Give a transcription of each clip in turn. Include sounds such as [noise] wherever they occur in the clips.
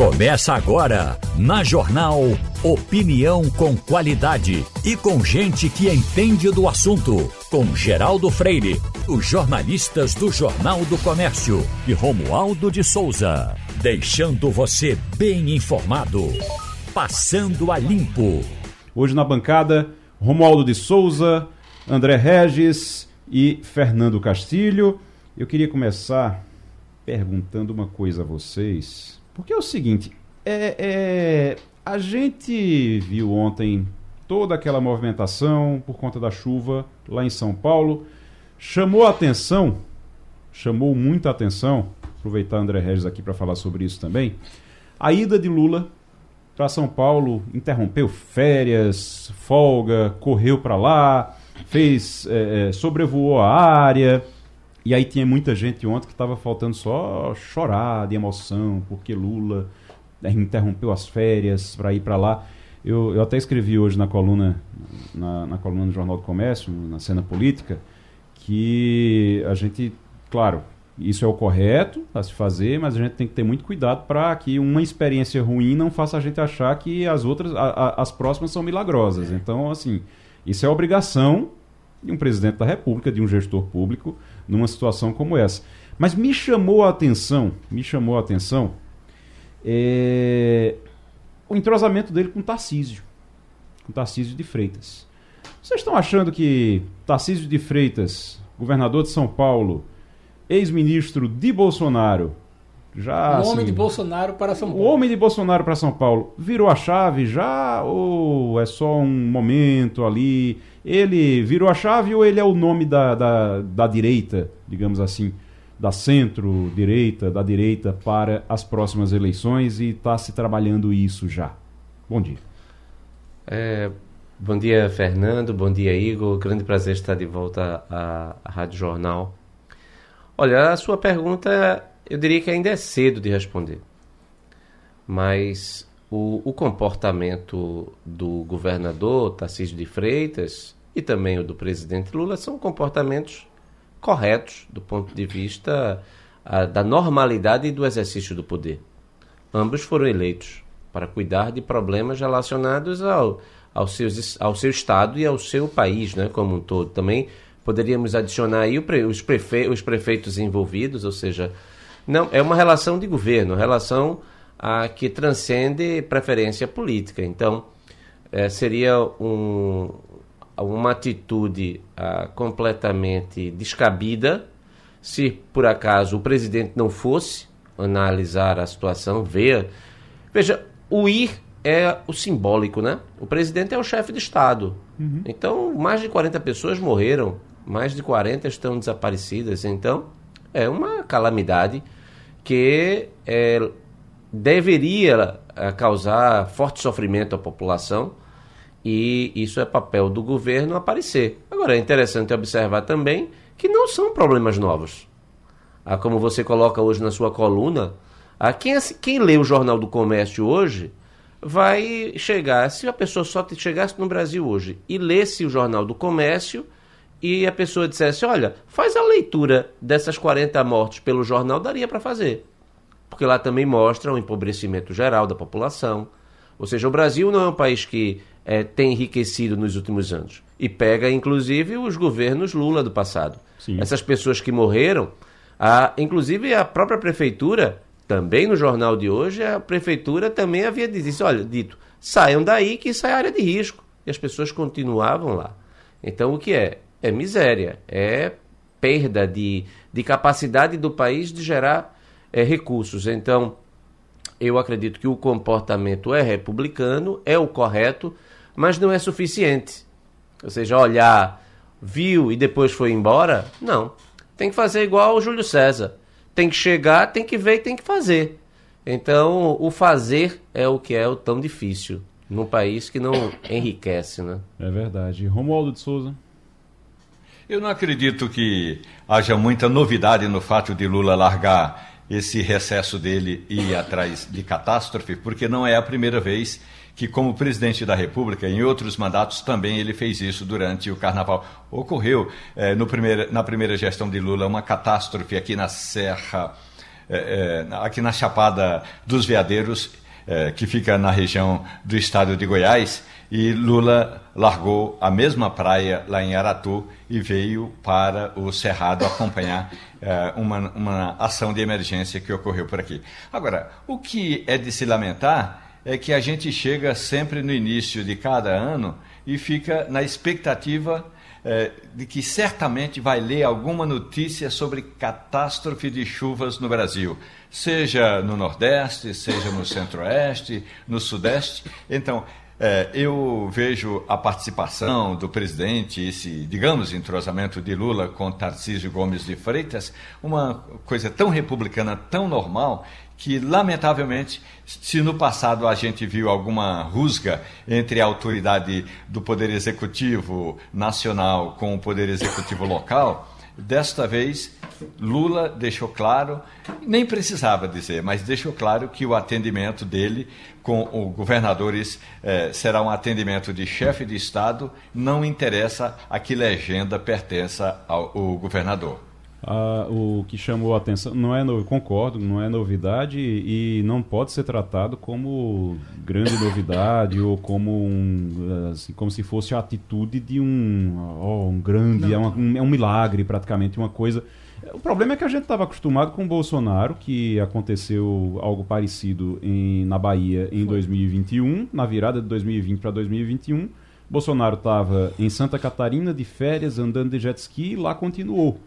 Começa agora, na Jornal Opinião com qualidade e com gente que entende do assunto. Com Geraldo Freire, os jornalistas do Jornal do Comércio e Romualdo de Souza. Deixando você bem informado. Passando a limpo. Hoje na bancada, Romualdo de Souza, André Regis e Fernando Castilho. Eu queria começar perguntando uma coisa a vocês porque é o seguinte, é, é, a gente viu ontem toda aquela movimentação por conta da chuva lá em São Paulo. Chamou atenção, chamou muita atenção, aproveitar André Regis aqui para falar sobre isso também, a ida de Lula para São Paulo, interrompeu férias, folga, correu para lá, fez, é, é, sobrevoou a área, e aí tinha muita gente ontem que estava faltando só chorar de emoção, porque Lula né, interrompeu as férias para ir para lá. Eu, eu até escrevi hoje na coluna, na, na coluna do Jornal do Comércio, na cena política, que a gente, claro, isso é o correto a se fazer, mas a gente tem que ter muito cuidado para que uma experiência ruim não faça a gente achar que as outras, a, a, as próximas são milagrosas. Então, assim, isso é obrigação de um presidente da República, de um gestor público, numa situação como essa. Mas me chamou a atenção, me chamou a atenção é, o entrosamento dele com Tarcísio, com Tarcísio de Freitas. Vocês estão achando que Tarcísio de Freitas, governador de São Paulo, ex-ministro de Bolsonaro, já, o homem assim, de Bolsonaro para São Paulo. O homem de Bolsonaro para São Paulo virou a chave já ou é só um momento ali? Ele virou a chave ou ele é o nome da, da, da direita, digamos assim, da centro-direita, da direita para as próximas eleições e está se trabalhando isso já? Bom dia. É, bom dia, Fernando. Bom dia, Igor. Grande prazer estar de volta à, à Rádio Jornal. Olha, a sua pergunta eu diria que ainda é cedo de responder. Mas o, o comportamento do governador Tarcísio de Freitas e também o do presidente Lula são comportamentos corretos do ponto de vista a, da normalidade do exercício do poder. Ambos foram eleitos para cuidar de problemas relacionados ao, ao, seus, ao seu estado e ao seu país né, como um todo. Também poderíamos adicionar aí os, prefe, os prefeitos envolvidos, ou seja, não, é uma relação de governo, relação a, que transcende preferência política. Então, é, seria um, uma atitude a, completamente descabida se por acaso o presidente não fosse analisar a situação, ver. Veja, o ir é o simbólico, né? O presidente é o chefe de Estado. Uhum. Então, mais de 40 pessoas morreram, mais de 40 estão desaparecidas. Então, é uma calamidade que é, deveria é, causar forte sofrimento à população e isso é papel do governo aparecer. Agora, é interessante observar também que não são problemas novos. Ah, como você coloca hoje na sua coluna, ah, quem, quem lê o Jornal do Comércio hoje vai chegar, se a pessoa só chegasse no Brasil hoje e lesse o Jornal do Comércio e a pessoa dissesse: Olha, faz a leitura dessas 40 mortes pelo jornal, daria para fazer. Porque lá também mostra o empobrecimento geral da população. Ou seja, o Brasil não é um país que é, tem enriquecido nos últimos anos. E pega, inclusive, os governos Lula do passado. Sim. Essas pessoas que morreram, a, inclusive a própria prefeitura, também no jornal de hoje, a prefeitura também havia dito, olha, dito, saiam daí que isso é área de risco. E as pessoas continuavam lá. Então, o que é? É miséria, é perda de, de capacidade do país de gerar é, recursos. Então, eu acredito que o comportamento é republicano, é o correto, mas não é suficiente. Ou seja, olhar, viu e depois foi embora, não. Tem que fazer igual o Júlio César. Tem que chegar, tem que ver e tem que fazer. Então, o fazer é o que é o tão difícil num país que não enriquece, né? É verdade. Romualdo de Souza. Eu não acredito que haja muita novidade no fato de Lula largar esse recesso dele e ir atrás de catástrofe, porque não é a primeira vez que, como presidente da República, em outros mandatos também ele fez isso durante o Carnaval. Ocorreu eh, no primeiro, na primeira gestão de Lula uma catástrofe aqui na Serra é, é, aqui na Chapada dos Veadeiros, que fica na região do estado de Goiás, e Lula largou a mesma praia lá em Aratu e veio para o Cerrado acompanhar é, [laughs] uma, uma ação de emergência que ocorreu por aqui. Agora, o que é de se lamentar é que a gente chega sempre no início de cada ano e fica na expectativa é, de que certamente vai ler alguma notícia sobre catástrofe de chuvas no Brasil, seja no Nordeste, seja no Centro-Oeste, no Sudeste. Então, é, eu vejo a participação do presidente, esse, digamos, entrosamento de Lula com Tarcísio Gomes de Freitas, uma coisa tão republicana, tão normal, que, lamentavelmente, se no passado a gente viu alguma rusga entre a autoridade do Poder Executivo nacional com o Poder Executivo local, desta vez Lula deixou claro, nem precisava dizer, mas deixou claro que o atendimento dele com os governadores eh, será um atendimento de chefe de Estado, não interessa a que legenda pertença ao, ao governador. Ah, o que chamou a atenção não é no, concordo não é novidade e não pode ser tratado como grande novidade ou como um assim, como se fosse a atitude de um oh, um grande é, uma, um, é um milagre praticamente uma coisa o problema é que a gente estava acostumado com o Bolsonaro, que aconteceu algo parecido em, na Bahia em Foi. 2021, na virada de 2020 para 2021. Bolsonaro estava em Santa Catarina de férias, andando de jet ski e lá continuou.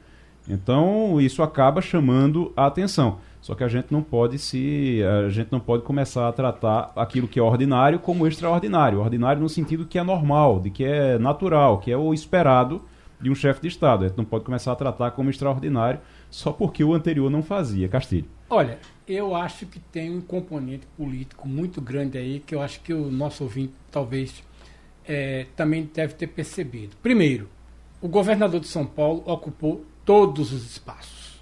Então, isso acaba chamando a atenção. Só que a gente não pode se a gente não pode começar a tratar aquilo que é ordinário como extraordinário. Ordinário no sentido que é normal, de que é natural, que é o esperado de um chefe de Estado. A gente não pode começar a tratar como extraordinário só porque o anterior não fazia. Castilho. Olha, eu acho que tem um componente político muito grande aí que eu acho que o nosso ouvinte talvez é, também deve ter percebido. Primeiro, o governador de São Paulo ocupou todos os espaços.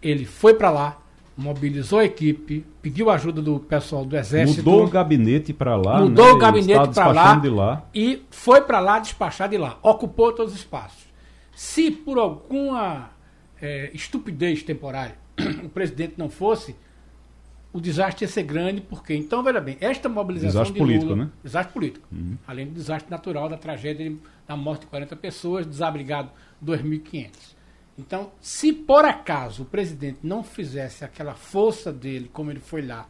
Ele foi para lá, mobilizou a equipe, pediu ajuda do pessoal do Exército. Mudou o gabinete para lá. Mudou né? o gabinete para lá, lá, E foi para lá despachar de lá. Ocupou todos os espaços. Se por alguma é, estupidez temporária [clears throat] o presidente não fosse, o desastre ia ser grande, porque. Então, veja bem, esta mobilização desastre de político, Lula, né? Desastre político. Uhum. Além do desastre natural da tragédia da morte de 40 pessoas, desabrigado 2.500. Então, se por acaso o presidente não fizesse aquela força dele, como ele foi lá,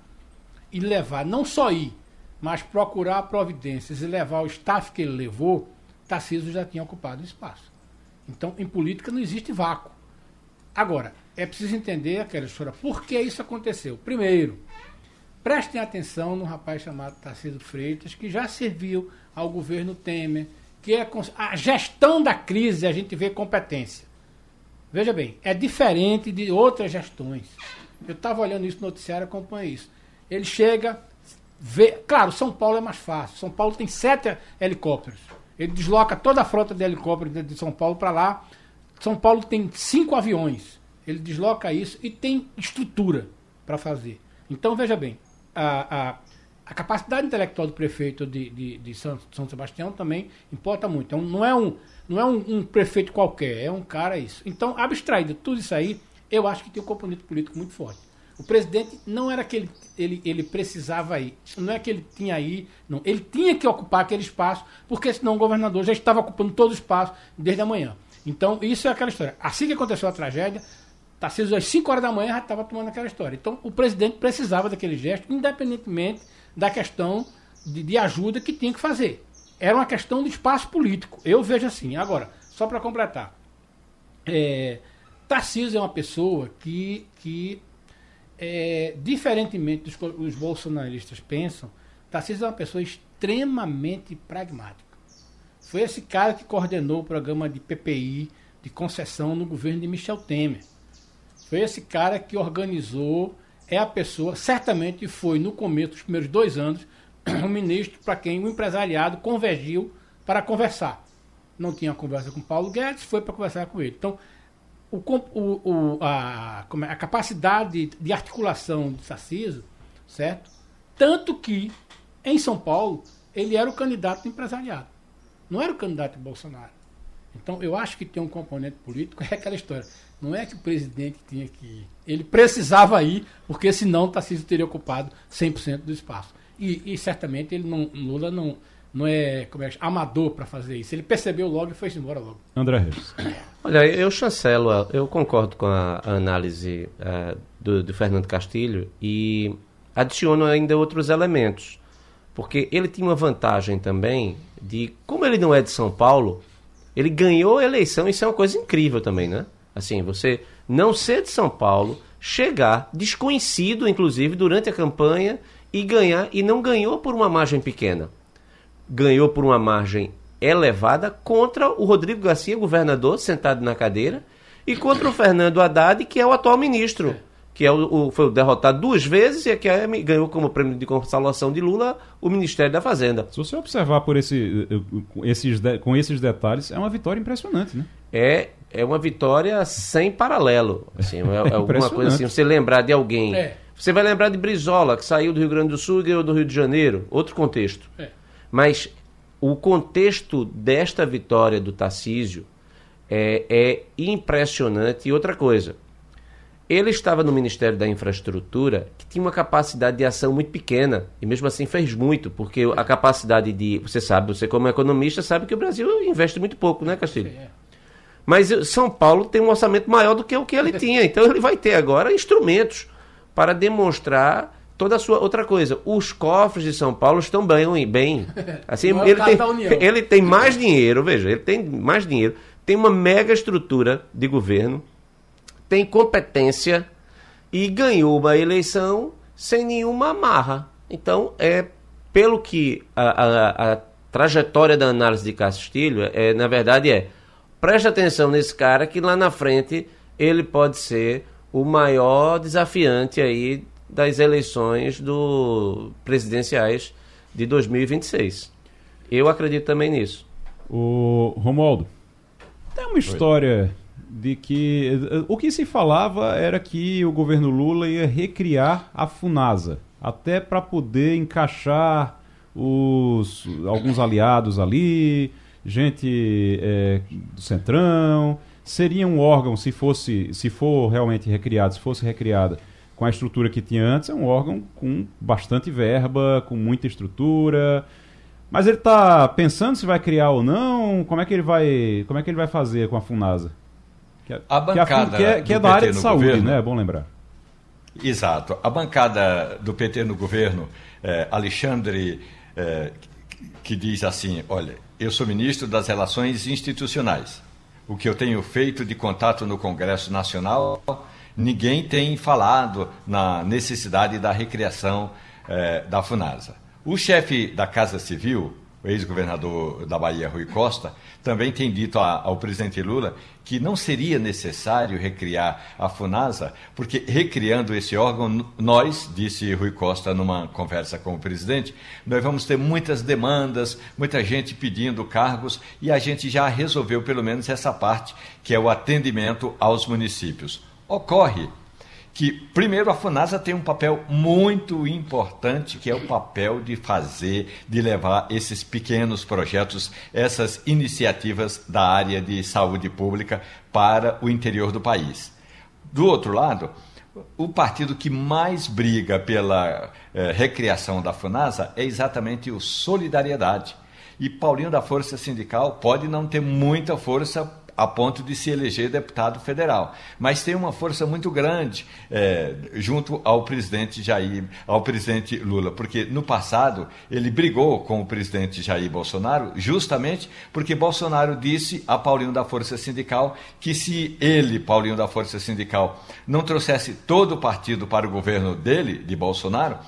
e levar, não só ir, mas procurar providências e levar o staff que ele levou, Tarcísio já tinha ocupado o espaço. Então, em política não existe vácuo. Agora, é preciso entender aquela história, por que isso aconteceu? Primeiro, prestem atenção no rapaz chamado Tarcísio Freitas, que já serviu ao governo Temer, que é a gestão da crise, a gente vê competência. Veja bem, é diferente de outras gestões. Eu estava olhando isso no noticiário, acompanho isso. Ele chega, vê. Claro, São Paulo é mais fácil. São Paulo tem sete helicópteros. Ele desloca toda a frota de helicópteros de São Paulo para lá. São Paulo tem cinco aviões. Ele desloca isso e tem estrutura para fazer. Então, veja bem, a, a, a, capacidade intelectual do prefeito de, de, de São, São Sebastião também importa muito. Então, não é um não é um, um, prefeito qualquer, é um cara isso. Então, abstraído tudo isso aí, eu acho que tem um componente político muito forte. O presidente não era que ele, ele, ele precisava ir. Não é que ele tinha aí. Não. Ele tinha que ocupar aquele espaço, porque senão o governador já estava ocupando todo o espaço desde a manhã. Então, isso é aquela história. Assim que aconteceu a tragédia, Tarcísio às 5 horas da manhã já estava tomando aquela história. Então, o presidente precisava daquele gesto, independentemente da questão de, de ajuda que tinha que fazer era uma questão de espaço político. Eu vejo assim. Agora, só para completar. É, Tarcísio é uma pessoa que, que é, diferentemente dos os bolsonaristas pensam, Tarcísio é uma pessoa extremamente pragmática. Foi esse cara que coordenou o programa de PPI, de concessão no governo de Michel Temer. Foi esse cara que organizou, é a pessoa, certamente foi no começo dos primeiros dois anos, [clears throat] um ministro para quem o empresariado convergiu para conversar. Não tinha conversa com Paulo Guedes, foi para conversar com ele. Então, o, o, a, é, a, capacidade de articulação de Sarciso, certo? Tanto que, em São Paulo, ele era o candidato do empresariado. Não era o candidato de Bolsonaro. Então, eu acho que tem um componente político, [laughs] é aquela história. Não é que o presidente tinha que ir. Ele precisava ir, porque senão o Tarcísio teria ocupado 100% do espaço. E, e, certamente ele não, Lula não, não é, como é amador para fazer isso. Ele percebeu logo e foi embora logo. André Reis. Olha, eu chancelo, eu concordo com a, análise uh, do, do Fernando Castilho e adiciono ainda outros elementos. Porque ele tinha uma vantagem também de, como ele não é de São Paulo, ele ganhou a eleição, isso é uma coisa incrível também, né? Assim, você não ser de São Paulo, chegar desconhecido, inclusive, durante a campanha e ganhar, e não ganhou por uma margem pequena. Ganhou por uma margem elevada contra o Rodrigo Garcia, governador, sentado na cadeira, e contra o Fernando Haddad, que é o atual ministro, que é o, o foi derrotado duas vezes e que é, ganhou como prêmio de consolação de Lula o Ministério da Fazenda. Se você observar por esse, esses, com esses detalhes, é uma vitória impressionante, né? É, é uma vitória sem paralelo. Assim, é, é [laughs] alguma coisa assim, você lembrar de alguém. É. Você vai lembrar de Brizola, que saiu do Rio Grande do Sul e ganhou do Rio de Janeiro. Outro contexto. É. Mas o contexto desta vitória do Tarcísio é, é impressionante. E outra coisa, ele estava no Ministério da Infraestrutura, que tinha uma capacidade de ação muito pequena, e mesmo assim fez muito, porque a capacidade de. Você sabe, você como economista sabe que o Brasil investe muito pouco, né, Castilho? É. Mas São Paulo tem um orçamento maior do que o que ele [laughs] tinha. Então ele vai ter agora instrumentos para demonstrar toda a sua outra coisa. Os cofres de São Paulo estão bem, bem. [laughs] Assim, ele tem, [laughs] ele tem mais dinheiro, veja, ele tem mais dinheiro, tem uma mega estrutura de governo, tem competência e ganhou uma eleição sem nenhuma amarra. Então, é pelo que a, a, a trajetória da análise de Castilho, é, na verdade, é preste atenção nesse cara que lá na frente ele pode ser o maior desafiante aí das eleições do presidenciais de 2026. Eu acredito também nisso. O Romualdo, tem uma história Oi. de que o que se falava era que o governo Lula ia recriar a Funasa, até para poder encaixar os alguns aliados ali, gente é, do Centrão. Seria um órgão, se fosse, se for realmente recriado, se fosse recriada com a estrutura que tinha antes, é um órgão com bastante verba, com muita estrutura. Mas ele está pensando se vai criar ou não? Como é que ele vai, como é que ele vai fazer com a Funasa? Que é, a bancada que é, que é da área de saúde, governo, né? É bom lembrar. Exato. A bancada do PT no governo, é, Alexandre, é, que diz assim: olha, eu sou ministro das Relações Institucionais. O que eu tenho feito de contato no Congresso Nacional, ninguém tem falado na necessidade da recriação eh, da FUNASA. O chefe da Casa Civil, o ex-governador da Bahia, Rui Costa, também tem dito a, ao presidente Lula que não seria necessário recriar a FUNASA, porque recriando esse órgão, nós, disse Rui Costa numa conversa com o presidente, nós vamos ter muitas demandas, muita gente pedindo cargos, e a gente já resolveu pelo menos essa parte, que é o atendimento aos municípios. Ocorre que, primeiro, a FUNASA tem um papel muito importante, que é o papel de fazer, de levar esses pequenos projetos, essas iniciativas da área de saúde pública para o interior do país. Do outro lado, o partido que mais briga pela eh, recriação da FUNASA é exatamente o Solidariedade. E Paulinho da Força Sindical pode não ter muita força a ponto de se eleger deputado federal. Mas tem uma força muito grande é, junto ao presidente Jair, ao presidente Lula, porque no passado ele brigou com o presidente Jair Bolsonaro justamente porque Bolsonaro disse a Paulinho da Força Sindical que se ele, Paulinho da Força Sindical, não trouxesse todo o partido para o governo dele, de Bolsonaro,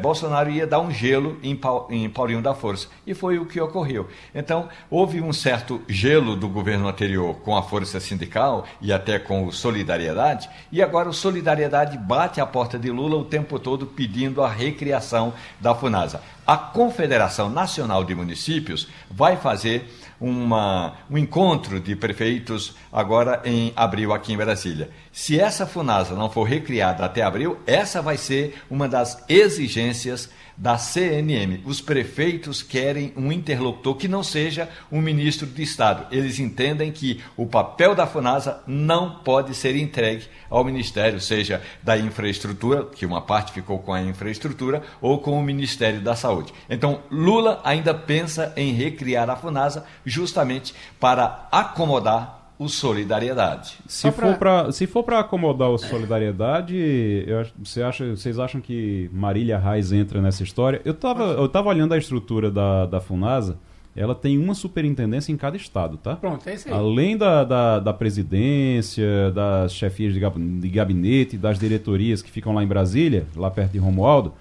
Bolsonaro ia dar um gelo em, em Paulinho da Força. E foi o que ocorreu. Então, houve um certo gelo do governo anterior com a Força Sindical e até com o Solidariedade, e agora o Solidariedade bate a porta de Lula o tempo todo pedindo a recriação da FUNASA. a Confederação Nacional de Municípios vai fazer uma, um encontro de prefeitos agora em abril aqui em Brasília. Se essa FUNASA não for recriada até abril, essa vai ser uma das exigências da CNM. Os prefeitos querem um interlocutor que não seja um ministro de Estado. Eles entendem que o papel da FUNASA não pode ser entregue ao Ministério, seja da infraestrutura, que uma parte ficou com a infraestrutura, ou com o Ministério da Saúde. Então, Lula ainda pensa em recriar a FUNASA justamente para acomodar o Solidariedade. Se for para se for para acomodar o Solidariedade, eu, você acha, vocês acham que Marília Reis entra nessa história? Eu estava eu tava olhando a estrutura da, da Funasa, ela tem uma superintendência em cada estado, tá? Pronto, é isso aí. Além da, da, da presidência, das chefias de gabinete, das diretorias que ficam lá em Brasília, lá perto de Romualdo,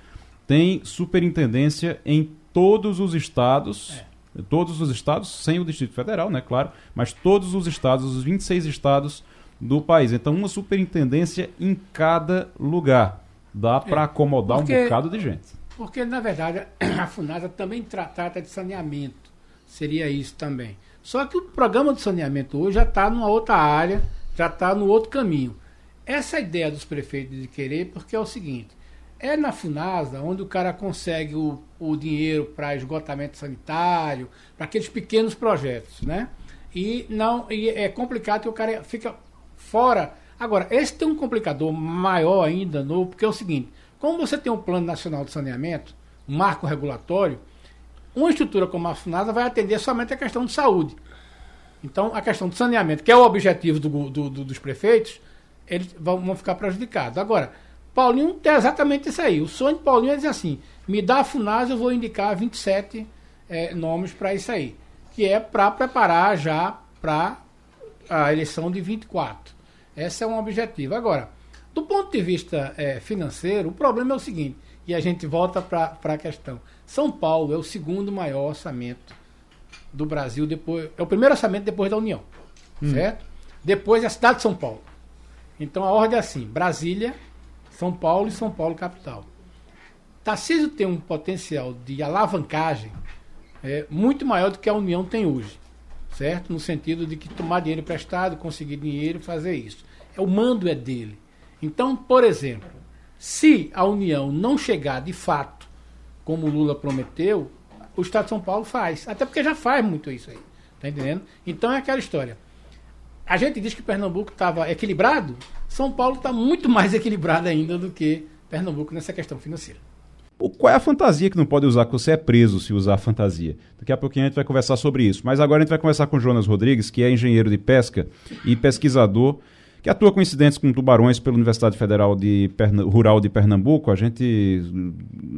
tem superintendência em todos os estados. É todos os estados, sem o Distrito Federal, né, claro, mas todos os estados, os 26 estados do país. Então, uma superintendência em cada lugar. Dá para é, acomodar porque, um bocado de gente. Porque, na verdade, a FUNASA também trata de saneamento. Seria isso também. Só que o programa de saneamento hoje já está numa outra área, já está no outro caminho. Essa ideia dos prefeitos de querer, porque é o seguinte: é na FUNASA onde o cara consegue o, o dinheiro para esgotamento sanitário, para aqueles pequenos projetos, né? E não e é complicado que o cara fica fora. Agora, esse tem um complicador maior ainda, novo, porque é o seguinte: como você tem um plano nacional de saneamento, um marco regulatório, uma estrutura como a FUNASA vai atender somente a questão de saúde. Então, a questão de saneamento, que é o objetivo do, do, do, dos prefeitos, eles vão, vão ficar prejudicados. Agora, Paulinho tem exatamente isso aí. O sonho de Paulinho é dizer assim: me dá a FUNAS, eu vou indicar 27 é, nomes para isso aí. Que é para preparar já para a eleição de 24. Esse é um objetivo. Agora, do ponto de vista é, financeiro, o problema é o seguinte: e a gente volta para a questão. São Paulo é o segundo maior orçamento do Brasil, depois é o primeiro orçamento depois da União, hum. certo? Depois é a cidade de São Paulo. Então a ordem é assim: Brasília, são Paulo e São Paulo capital. Tarcísio tem um potencial de alavancagem é, muito maior do que a União tem hoje, certo? No sentido de que tomar dinheiro emprestado, conseguir dinheiro e fazer isso. É, o mando é dele. Então, por exemplo, se a União não chegar de fato, como o Lula prometeu, o Estado de São Paulo faz. Até porque já faz muito isso aí. Tá entendendo? Então é aquela história. A gente diz que Pernambuco estava equilibrado, São Paulo está muito mais [laughs] equilibrado ainda do que Pernambuco nessa questão financeira. Qual é a fantasia que não pode usar, que você é preso se usar fantasia? Daqui a pouquinho a gente vai conversar sobre isso. Mas agora a gente vai conversar com Jonas Rodrigues, que é engenheiro de pesca e pesquisador, que atua com incidentes com tubarões pela Universidade Federal de Perna Rural de Pernambuco. A gente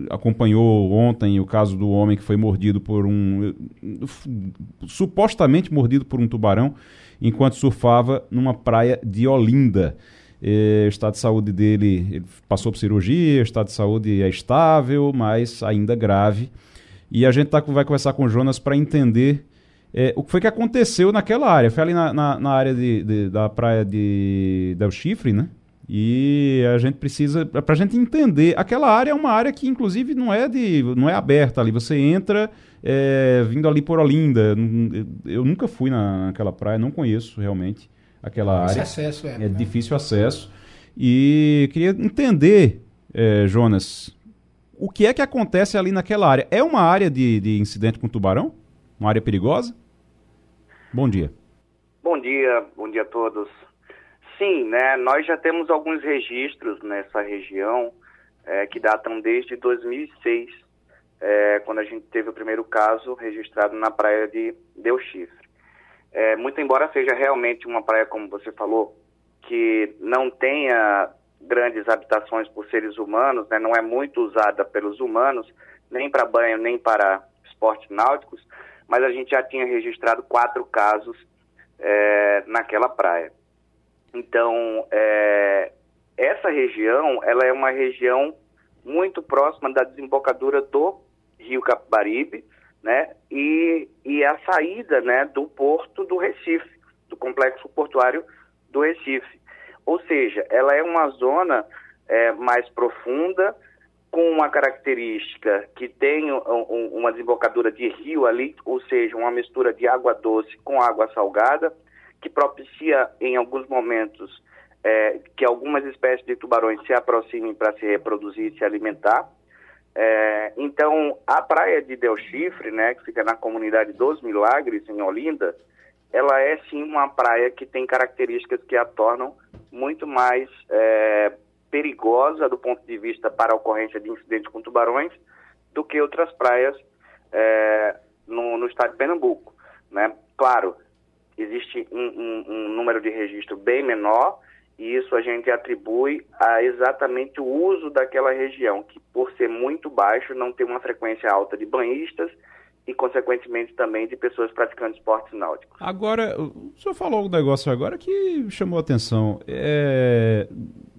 acompanhou ontem o caso do homem que foi mordido por um. supostamente mordido por um tubarão enquanto surfava numa praia de Olinda. o estado de saúde dele ele passou por cirurgia, o estado de saúde é estável, mas ainda grave. E a gente tá, vai conversar com o Jonas para entender é, o que foi que aconteceu naquela área. Foi ali na, na, na área de, de, da praia de Del Chifre, né? E a gente precisa, para a gente entender, aquela área é uma área que inclusive não é de, não é aberta ali. Você entra é, vindo ali por Olinda. Eu nunca fui na, naquela praia, não conheço realmente aquela área. Acesso, é, é difícil acesso. E queria entender, é, Jonas, o que é que acontece ali naquela área? É uma área de, de incidente com tubarão? Uma área perigosa? Bom dia. Bom dia, bom dia a todos. Sim, né, nós já temos alguns registros nessa região é, que datam desde 2006, é, quando a gente teve o primeiro caso registrado na praia de Del Chifre. É, muito embora seja realmente uma praia, como você falou, que não tenha grandes habitações por seres humanos, né, não é muito usada pelos humanos, nem para banho, nem para esportes náuticos, mas a gente já tinha registrado quatro casos é, naquela praia. Então, é, essa região, ela é uma região muito próxima da desembocadura do Rio Capibaribe, né? E, e a saída, né, do porto do Recife, do complexo portuário do Recife. Ou seja, ela é uma zona é, mais profunda, com uma característica que tem um, um, uma desembocadura de rio ali, ou seja, uma mistura de água doce com água salgada, que propicia em alguns momentos é, que algumas espécies de tubarões se aproximem para se reproduzir e se alimentar. É, então, a praia de Del Chifre, né, que fica na comunidade dos Milagres, em Olinda, ela é sim uma praia que tem características que a tornam muito mais é, perigosa do ponto de vista para a ocorrência de incidentes com tubarões do que outras praias é, no, no, estado de Pernambuco. Né? Claro, existe um, um, um, número de registro bem menor e isso a gente atribui a exatamente o uso daquela região, que por ser muito baixo não tem uma frequência alta de banhistas e, consequentemente, também de pessoas praticando esportes náuticos. Agora, o senhor falou um negócio agora que chamou a atenção. É,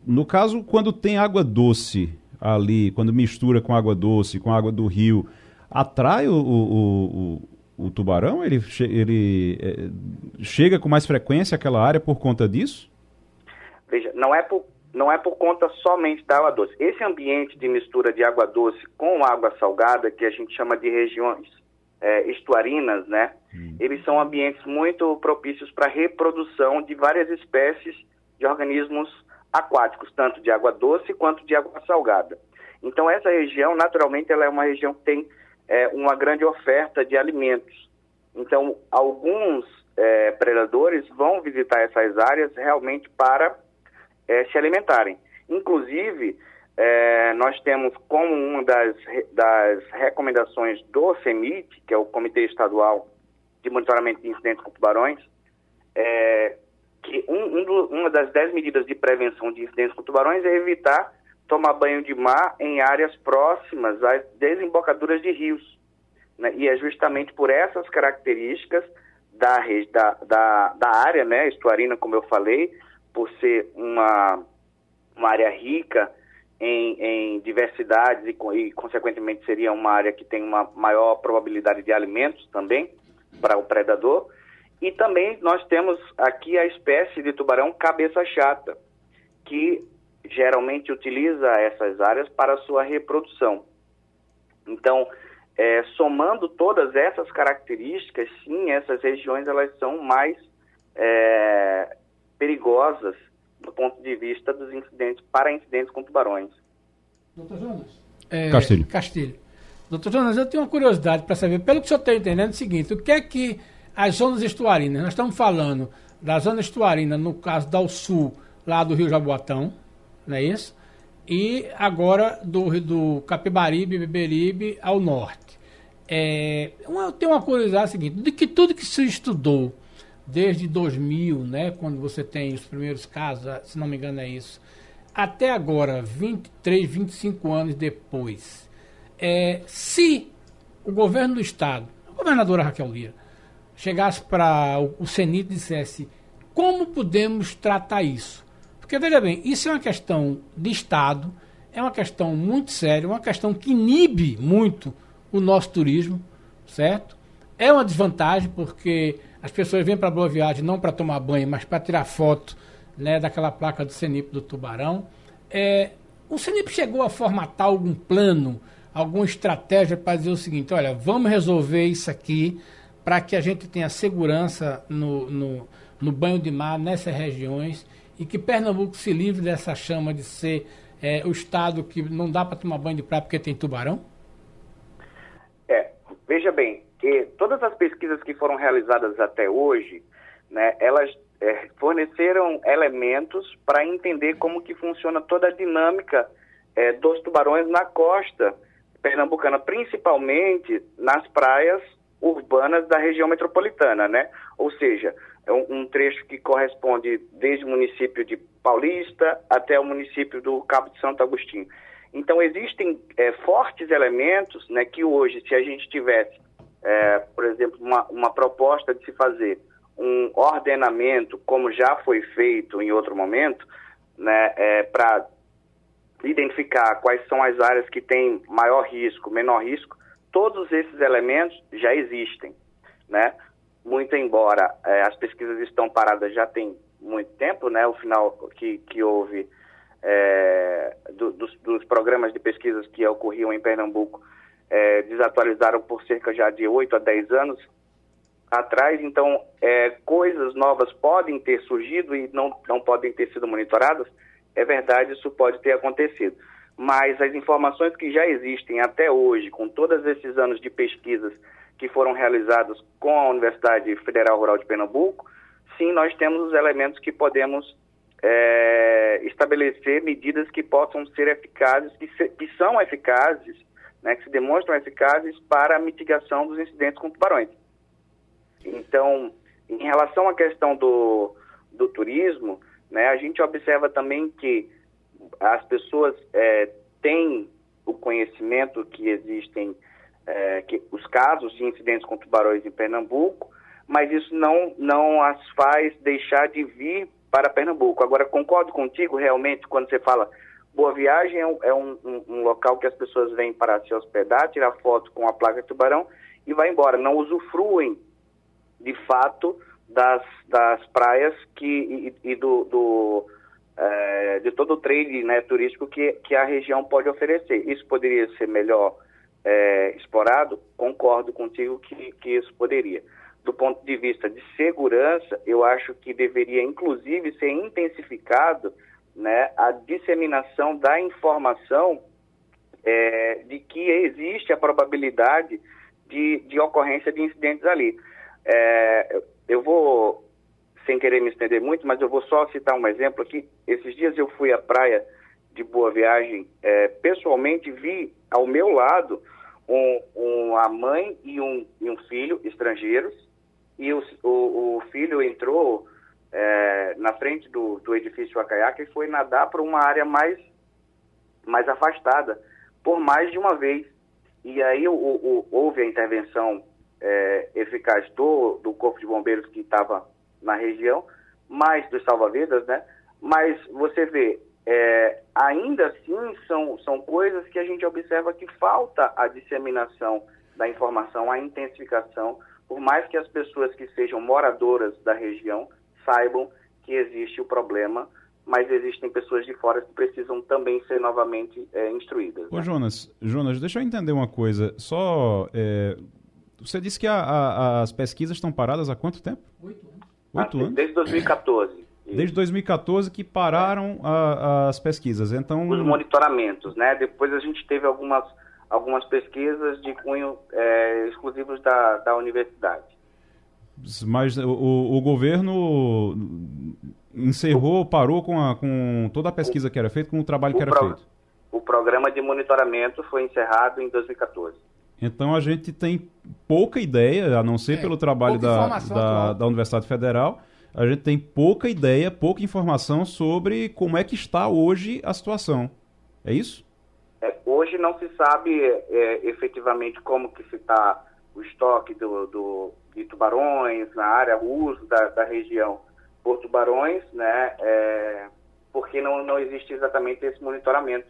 no caso, quando tem água doce ali, quando mistura com água doce, com água do rio, atrai o, o, o, o tubarão? Ele, ele é, chega com mais frequência àquela área por conta disso? Veja, não é por, não é por conta somente da água doce. Esse ambiente de mistura de água doce com água salgada, que a gente chama de regiões é, estuarinas, né? Hum. Eles são ambientes muito propícios para a reprodução de várias espécies de organismos aquáticos, tanto de água doce quanto de água salgada. Então, essa região, naturalmente, ela é uma região que tem é, uma grande oferta de alimentos. Então, alguns é, predadores vão visitar essas áreas realmente para é, se alimentarem. Inclusive, é, nós temos como uma das, das recomendações do CEMIT, que é o Comitê Estadual de Monitoramento de Incidentes com Tubarões, é, que um, um do, uma das dez medidas de prevenção de incidentes com tubarões é evitar tomar banho de mar em áreas próximas às desembocaduras de rios. Né? E é justamente por essas características da, da, da, da área né, estuarina, como eu falei, por ser uma, uma área rica em, em diversidades e, e, consequentemente, seria uma área que tem uma maior probabilidade de alimentos também para o predador. E também nós temos aqui a espécie de tubarão cabeça chata, que geralmente utiliza essas áreas para sua reprodução. Então, é, somando todas essas características, sim, essas regiões elas são mais é, perigosas do ponto de vista dos incidentes para incidentes com tubarões. Doutor Jonas? É, Castilho. Castilho. Doutor Jonas, eu tenho uma curiosidade para saber, pelo que o senhor está entendendo, é o seguinte, o que é que as zonas estuarinas, nós estamos falando da zona estuarina, no caso da Sul, lá do Rio Jaboatão, não é isso? E agora do, do Capibaribe, Beberibe ao norte. É, eu tenho uma curiosidade seguinte, de que tudo que se estudou desde 2000, né, quando você tem os primeiros casos, se não me engano é isso, até agora, 23, 25 anos depois, é, se o governo do Estado, a governadora Raquel Lira, chegasse para o, o e dissesse como podemos tratar isso? Porque, veja bem, isso é uma questão de Estado, é uma questão muito séria, uma questão que inibe muito o nosso turismo, certo? É uma desvantagem porque as pessoas vêm para Boa Viagem não para tomar banho, mas para tirar foto né, daquela placa do CENIP do Tubarão. É, o CENIP chegou a formatar algum plano, alguma estratégia para dizer o seguinte: olha, vamos resolver isso aqui para que a gente tenha segurança no, no, no, banho de mar nessas regiões e que Pernambuco se livre dessa chama de ser é, o estado que não dá para tomar banho de praia porque tem tubarão? É, veja bem, que todas as pesquisas que foram realizadas até hoje, né, elas é, forneceram elementos para entender como que funciona toda a dinâmica é, dos tubarões na costa pernambucana, principalmente nas praias urbanas da região metropolitana, né? Ou seja, é um, um, trecho que corresponde desde o município de Paulista até o município do Cabo de Santo Agostinho. Então existem é, fortes elementos, né, que hoje, se a gente tivesse, é, por exemplo, uma, uma proposta de se fazer um ordenamento, como já foi feito em outro momento, né, é, para identificar quais são as áreas que têm maior risco, menor risco, todos esses elementos já existem, né? Muito embora é, as pesquisas estão paradas já tem muito tempo, né? O final que, que houve é, do, dos, dos, programas de pesquisas que ocorriam em Pernambuco é, desatualizaram por cerca já de 8 a 10 anos atrás, então é, coisas novas podem ter surgido e não, não podem ter sido monitoradas, é verdade, isso pode ter acontecido. Mas as informações que já existem até hoje, com todos esses anos de pesquisas que foram realizados com a Universidade Federal Rural de Pernambuco, sim, nós temos os elementos que podemos é, estabelecer medidas que possam ser eficazes, que, se, que são eficazes, né, que se demonstram eficazes para a mitigação dos incidentes com tubarões. Então, em relação à questão do, do turismo, né, a gente observa também que as pessoas é, têm o conhecimento que existem é, que, os casos de incidentes com tubarões em Pernambuco, mas isso não, não as faz deixar de vir para Pernambuco. Agora, concordo contigo realmente quando você fala Boa Viagem é, um, é um, um, local que as pessoas vêm para se hospedar, tirar foto com a placa de tubarão e vai embora. Não usufruem, de fato, das, das praias que, e, e do, do é, de todo o trade né, turístico que, que a região pode oferecer. Isso poderia ser melhor é, explorado? Concordo contigo que, que isso poderia do ponto de vista de segurança, eu acho que deveria, inclusive, ser intensificado né, a disseminação da informação é, de que existe a probabilidade de, de ocorrência de incidentes ali. É, eu vou, sem querer me estender muito, mas eu vou só citar um exemplo aqui. Esses dias eu fui à praia de Boa Viagem, é, pessoalmente vi ao meu lado um, uma mãe e um, e um filho estrangeiros e o, o, o filho entrou é, na frente do, do edifício Acaiaca e foi nadar para uma área mais, mais afastada, por mais de uma vez. E aí o, o, houve a intervenção é, eficaz do, do Corpo de Bombeiros que estava na região, mais dos salva-vidas, né? Mas você vê, é, ainda assim são, são coisas que a gente observa que falta a disseminação da informação, a intensificação por mais que as pessoas que sejam moradoras da região saibam que existe o problema, mas existem pessoas de fora que precisam também ser novamente é, instruídas. Ô, né? Jonas, Jonas, deixa eu entender uma coisa. Só. É, você disse que a, a, as pesquisas estão paradas há quanto tempo? Oito anos. Oito ah, anos? Desde 2014. Desde 2014 que pararam a, as pesquisas. Então. Os monitoramentos, né? Depois a gente teve algumas algumas pesquisas de cunho é, exclusivos da, da universidade. Mas o, o governo encerrou, parou com, a, com toda a pesquisa que era feita, com o trabalho o que era pro, feito? O programa de monitoramento foi encerrado em 2014. Então a gente tem pouca ideia, a não ser é, pelo trabalho da, da, da Universidade Federal, a gente tem pouca ideia, pouca informação sobre como é que está hoje a situação. É isso? É, hoje não se sabe é, efetivamente como que se está o estoque do, do, de tubarões na área, o uso da, da região por tubarões, né, é, porque não, não existe exatamente esse monitoramento,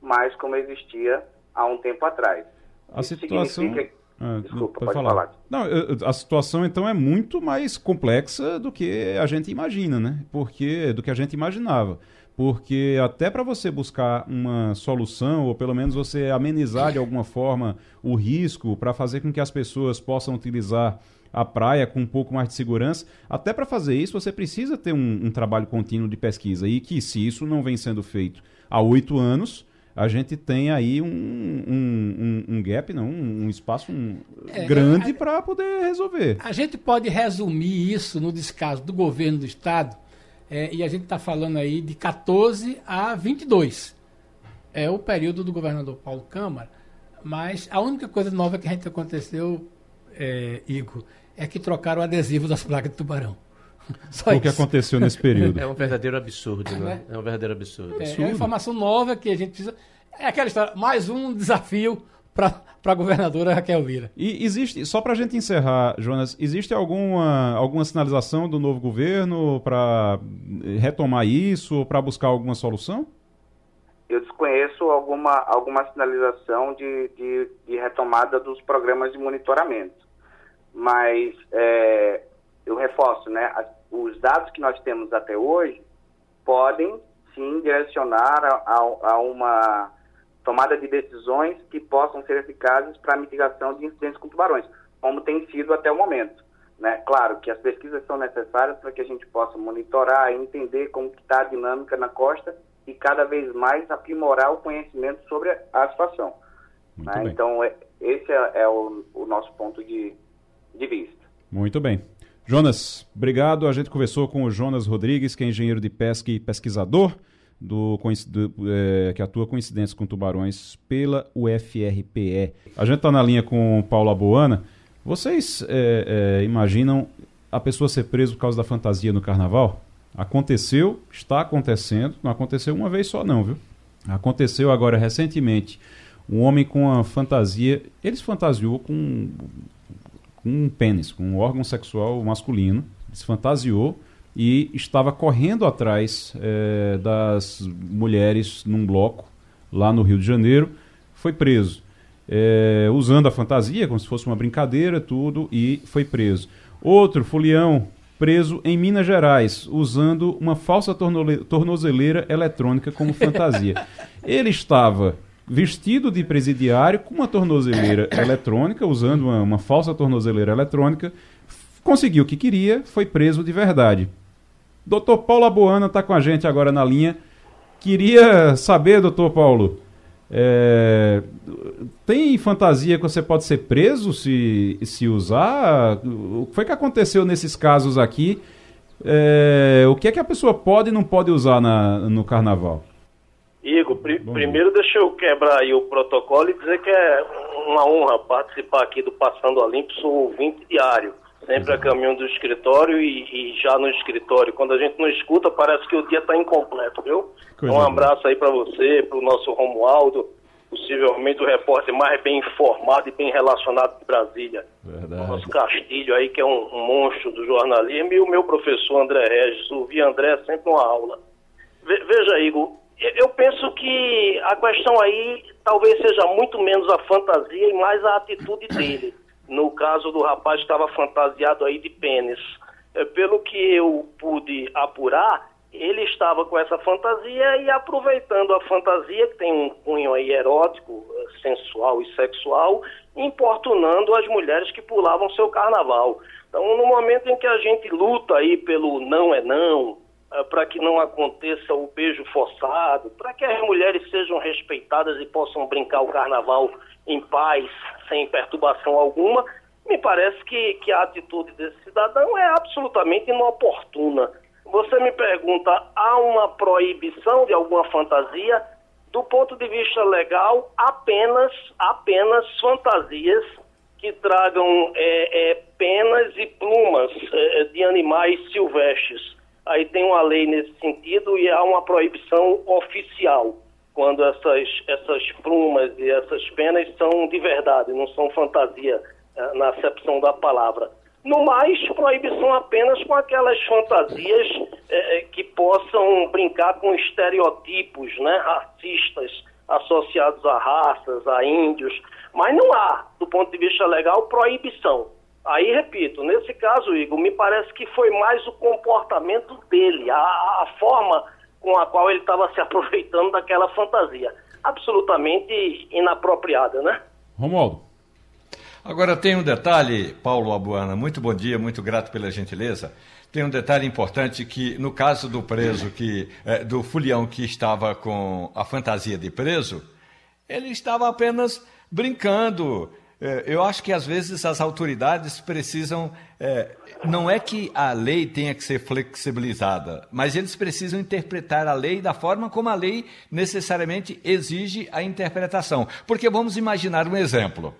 mais como existia há um tempo atrás. A Isso situação... Significa... Ah, Desculpa, pode, pode falar. falar. Não, a situação então é muito mais complexa do que a gente imagina, né? Porque do que a gente imaginava porque até para você buscar uma solução, ou pelo menos você amenizar de alguma forma o risco, para fazer com que as pessoas possam utilizar a praia com um pouco mais de segurança, até para fazer isso você precisa ter um, um, trabalho contínuo de pesquisa. E que se isso não vem sendo feito há oito anos, a gente tem aí um, um, um gap, não, um, espaço é, grande para poder resolver. A gente pode resumir isso no descaso do governo do Estado é, e a gente está falando aí de 14 a 22. É o período do governador Paulo Câmara. Mas a única coisa nova que a gente aconteceu, é, Igor, é que trocaram o adesivo das placas de tubarão. [laughs] Só o isso. que aconteceu nesse período. É um verdadeiro absurdo, né? É um verdadeiro absurdo. É, é uma informação nova que a gente precisa. É aquela história, mais um desafio para a governadora Raquel Lira. E existe, só para a gente encerrar, Jonas, existe alguma, alguma sinalização do novo governo para retomar isso ou para buscar alguma solução? Eu desconheço alguma, alguma sinalização de, de, de retomada dos programas de monitoramento. Mas é, eu reforço, né? Os dados que nós temos até hoje podem sim, direcionar a, a, a uma tomada de decisões que possam ser eficazes para a mitigação de incidentes com tubarões, como tem sido até o momento. Né? Claro que as pesquisas são necessárias para que a gente possa monitorar e entender como está a dinâmica na costa e cada vez mais aprimorar o conhecimento sobre a situação. Né? Então, é, esse é, é o, o, nosso ponto de, de vista. Muito bem. Jonas, obrigado. A gente conversou com o Jonas Rodrigues, que é engenheiro de pesca e pesquisador, do, do é, que atua com incidentes com tubarões pela UFRPE. A gente está na linha com o Paulo Aboana. Vocês é, é, imaginam a pessoa ser presa por causa da fantasia no carnaval? Aconteceu, está acontecendo, não aconteceu uma vez só não, viu? Aconteceu agora recentemente um homem com a fantasia, ele se fantasiou com, com um pênis, com um órgão sexual masculino, se fantasiou e estava correndo atrás é, das mulheres num bloco lá no Rio de Janeiro, foi preso. É, usando a fantasia, como se fosse uma brincadeira, tudo, e foi preso. Outro, Fulião, preso em Minas Gerais, usando uma falsa tornozeleira eletrônica como fantasia. [laughs] Ele estava vestido de presidiário com uma tornozeleira eletrônica, usando uma, uma falsa tornozeleira eletrônica, conseguiu o que queria, foi preso de verdade. Doutor Paulo Aboana está com a gente agora na linha. Queria saber, doutor Paulo, é, tem fantasia que você pode ser preso se, se usar? O que foi que aconteceu nesses casos aqui? É, o que é que a pessoa pode e não pode usar na, no carnaval? Igor, primeiro deixa eu quebrar aí o protocolo e dizer que é uma honra participar aqui do Passando a Limpo, sou ouvinte diário, sempre a caminho do escritório e, e, já no escritório. Quando a gente não escuta, parece que o dia está incompleto, viu? Coisa um abraço aí para você, para o nosso Romualdo, possivelmente o repórter mais bem informado e bem relacionado de Brasília. Verdade. O nosso Castilho aí, que é um, um, monstro do jornalismo, e o meu professor André Regis. Ouvi André sempre uma aula. Ve veja, Igor, eu penso que a questão aí talvez seja muito menos a fantasia e mais a atitude dele. [coughs] No caso do rapaz estava fantasiado aí de pênis. É, pelo que eu pude apurar, ele estava com essa fantasia e aproveitando a fantasia, que tem um cunho aí erótico, sensual e sexual, importunando as mulheres que pulavam seu carnaval. Então, no momento em que a gente luta aí pelo não é não, é, para que não aconteça o beijo forçado, para que as mulheres sejam respeitadas e possam brincar o carnaval em paz, sem perturbação alguma, me parece que, que a atitude desse cidadão é absolutamente inoportuna. Você me pergunta, há uma proibição de alguma fantasia? Do ponto de vista legal, apenas, apenas fantasias que tragam é, é, penas e plumas é, de animais silvestres. Aí tem uma lei nesse sentido e há uma proibição oficial quando essas, essas plumas e essas penas são de verdade, não são fantasia é, na acepção da palavra. No mais, proibição apenas com aquelas fantasias é, é, que possam brincar com estereotipos né, racistas associados a raças, a índios. Mas não há, do ponto de vista legal, proibição. Aí, repito, nesse caso, Igor, me parece que foi mais o comportamento dele, a, a forma com a qual ele estava se aproveitando daquela fantasia. Absolutamente inapropriada, né? Romualdo. Agora tem um detalhe, Paulo Abuana, muito bom dia, muito grato pela gentileza. Tem um detalhe importante que, no caso do preso, que, é, do fulião que estava com a fantasia de preso, ele estava apenas brincando. É, eu acho que às vezes as autoridades precisam. É, não é que a lei tenha que ser flexibilizada, mas eles precisam interpretar a lei da forma como a lei necessariamente exige a interpretação. Porque vamos imaginar um exemplo.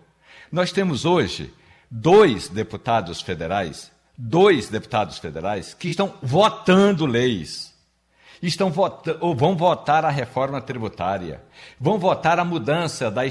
Nós temos hoje dois deputados federais, dois deputados federais que estão votando leis. Estão vota vão votar a reforma tributária, vão votar a mudança da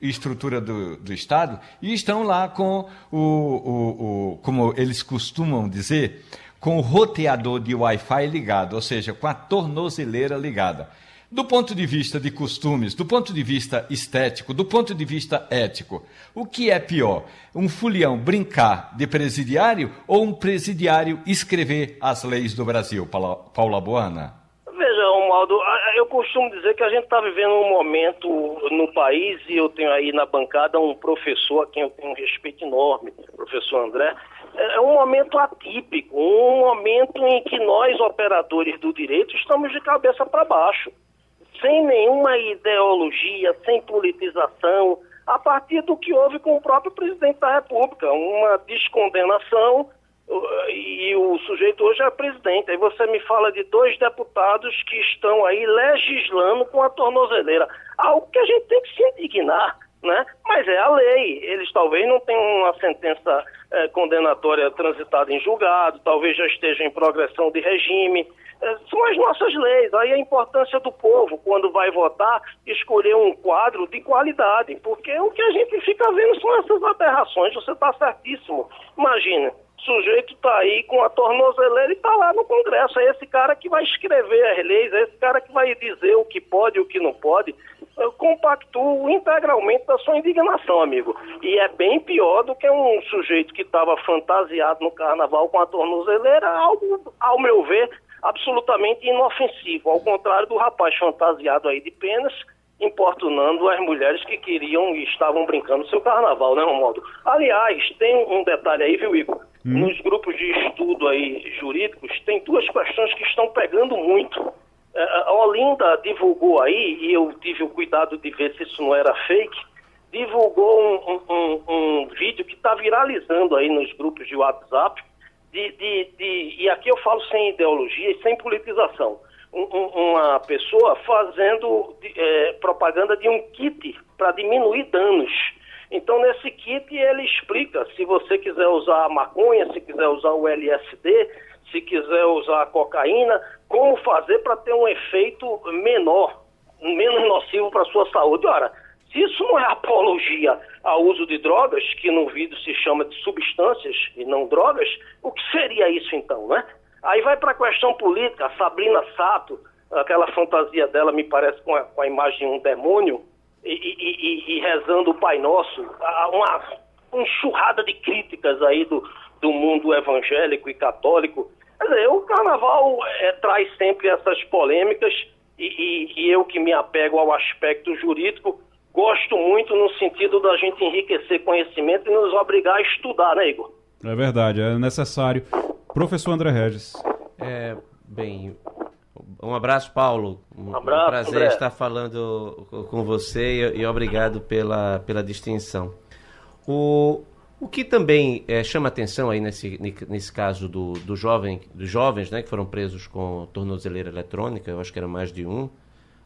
estrutura do, do Estado e estão lá com o, o, o, como eles costumam dizer, com o roteador de Wi-Fi ligado, ou seja, com a tornozeleira ligada. Do ponto de vista de costumes, do ponto de vista estético, do ponto de vista ético, o que é pior? Um fulião brincar de presidiário ou um presidiário escrever as leis do Brasil, Paula Boana? Veja, Romualdo, eu costumo dizer que a gente está vivendo um momento no país, e eu tenho aí na bancada um professor a quem eu tenho um respeito enorme, o professor André, é um momento atípico, um momento em que nós, operadores do direito, estamos de cabeça para baixo, sem nenhuma ideologia, sem politização, a partir do que houve com o próprio presidente da República, uma descondenação e o sujeito hoje é presidente. Aí você me fala de dois deputados que estão aí legislando com a tornozeleira. Algo que a gente tem que se indignar, né? Mas é a lei. Eles talvez não tenham uma sentença é, condenatória transitada em julgado, talvez já estejam em progressão de regime. É, são as nossas leis. Aí a importância do povo, quando vai votar, escolher um quadro de qualidade. Porque o que a gente fica vendo são essas aberrações. Você está certíssimo. Imagina sujeito está aí com a tornozeleira e está lá no Congresso. É esse cara que vai escrever as leis, é esse cara que vai dizer o que pode e o que não pode. Eu compactuo integralmente da sua indignação, amigo. E é bem pior do que um sujeito que estava fantasiado no carnaval com a tornozeleira, algo, ao meu ver, absolutamente inofensivo. Ao contrário do rapaz fantasiado aí de penas importunando as mulheres que queriam e estavam brincando seu carnaval, né, Romualdo? Aliás, tem um detalhe aí, viu, Igor? Hum. Nos grupos de estudo aí jurídicos, tem duas questões que estão pegando muito. É, a Olinda divulgou aí, e eu tive o cuidado de ver se isso não era fake, divulgou um, um, um vídeo que está viralizando aí nos grupos de WhatsApp, de, de, de, e aqui eu falo sem ideologia e sem politização uma pessoa fazendo é, propaganda de um kit para diminuir danos. Então, nesse kit, ele explica se você quiser usar a maconha, se quiser usar o LSD, se quiser usar a cocaína, como fazer para ter um efeito menor, menos nocivo para a sua saúde. Ora, se isso não é [laughs] apologia ao uso de drogas, que no vídeo se chama de substâncias e não drogas, o que seria isso então, né? Aí vai para a questão política, Sabrina Sato, aquela fantasia dela me parece com a, com a imagem de um demônio, e, e, e, e rezando o Pai Nosso, uma, uma enxurrada de críticas aí do, do mundo evangélico e católico. Quer dizer, o carnaval é, traz sempre essas polêmicas e, e, eu que me apego ao aspecto jurídico, gosto muito no sentido da gente enriquecer conhecimento e nos obrigar a estudar, né, Igor? É verdade, é necessário. Professor André Regis. É, bem, um abraço, Paulo. Um, abraço, um prazer André. estar falando com você e, e, obrigado pela, pela distinção. O, o que também é, chama atenção aí nesse, nesse caso do, do jovem, dos jovens né, que foram presos com tornozeleira eletrônica, eu acho que era mais de um.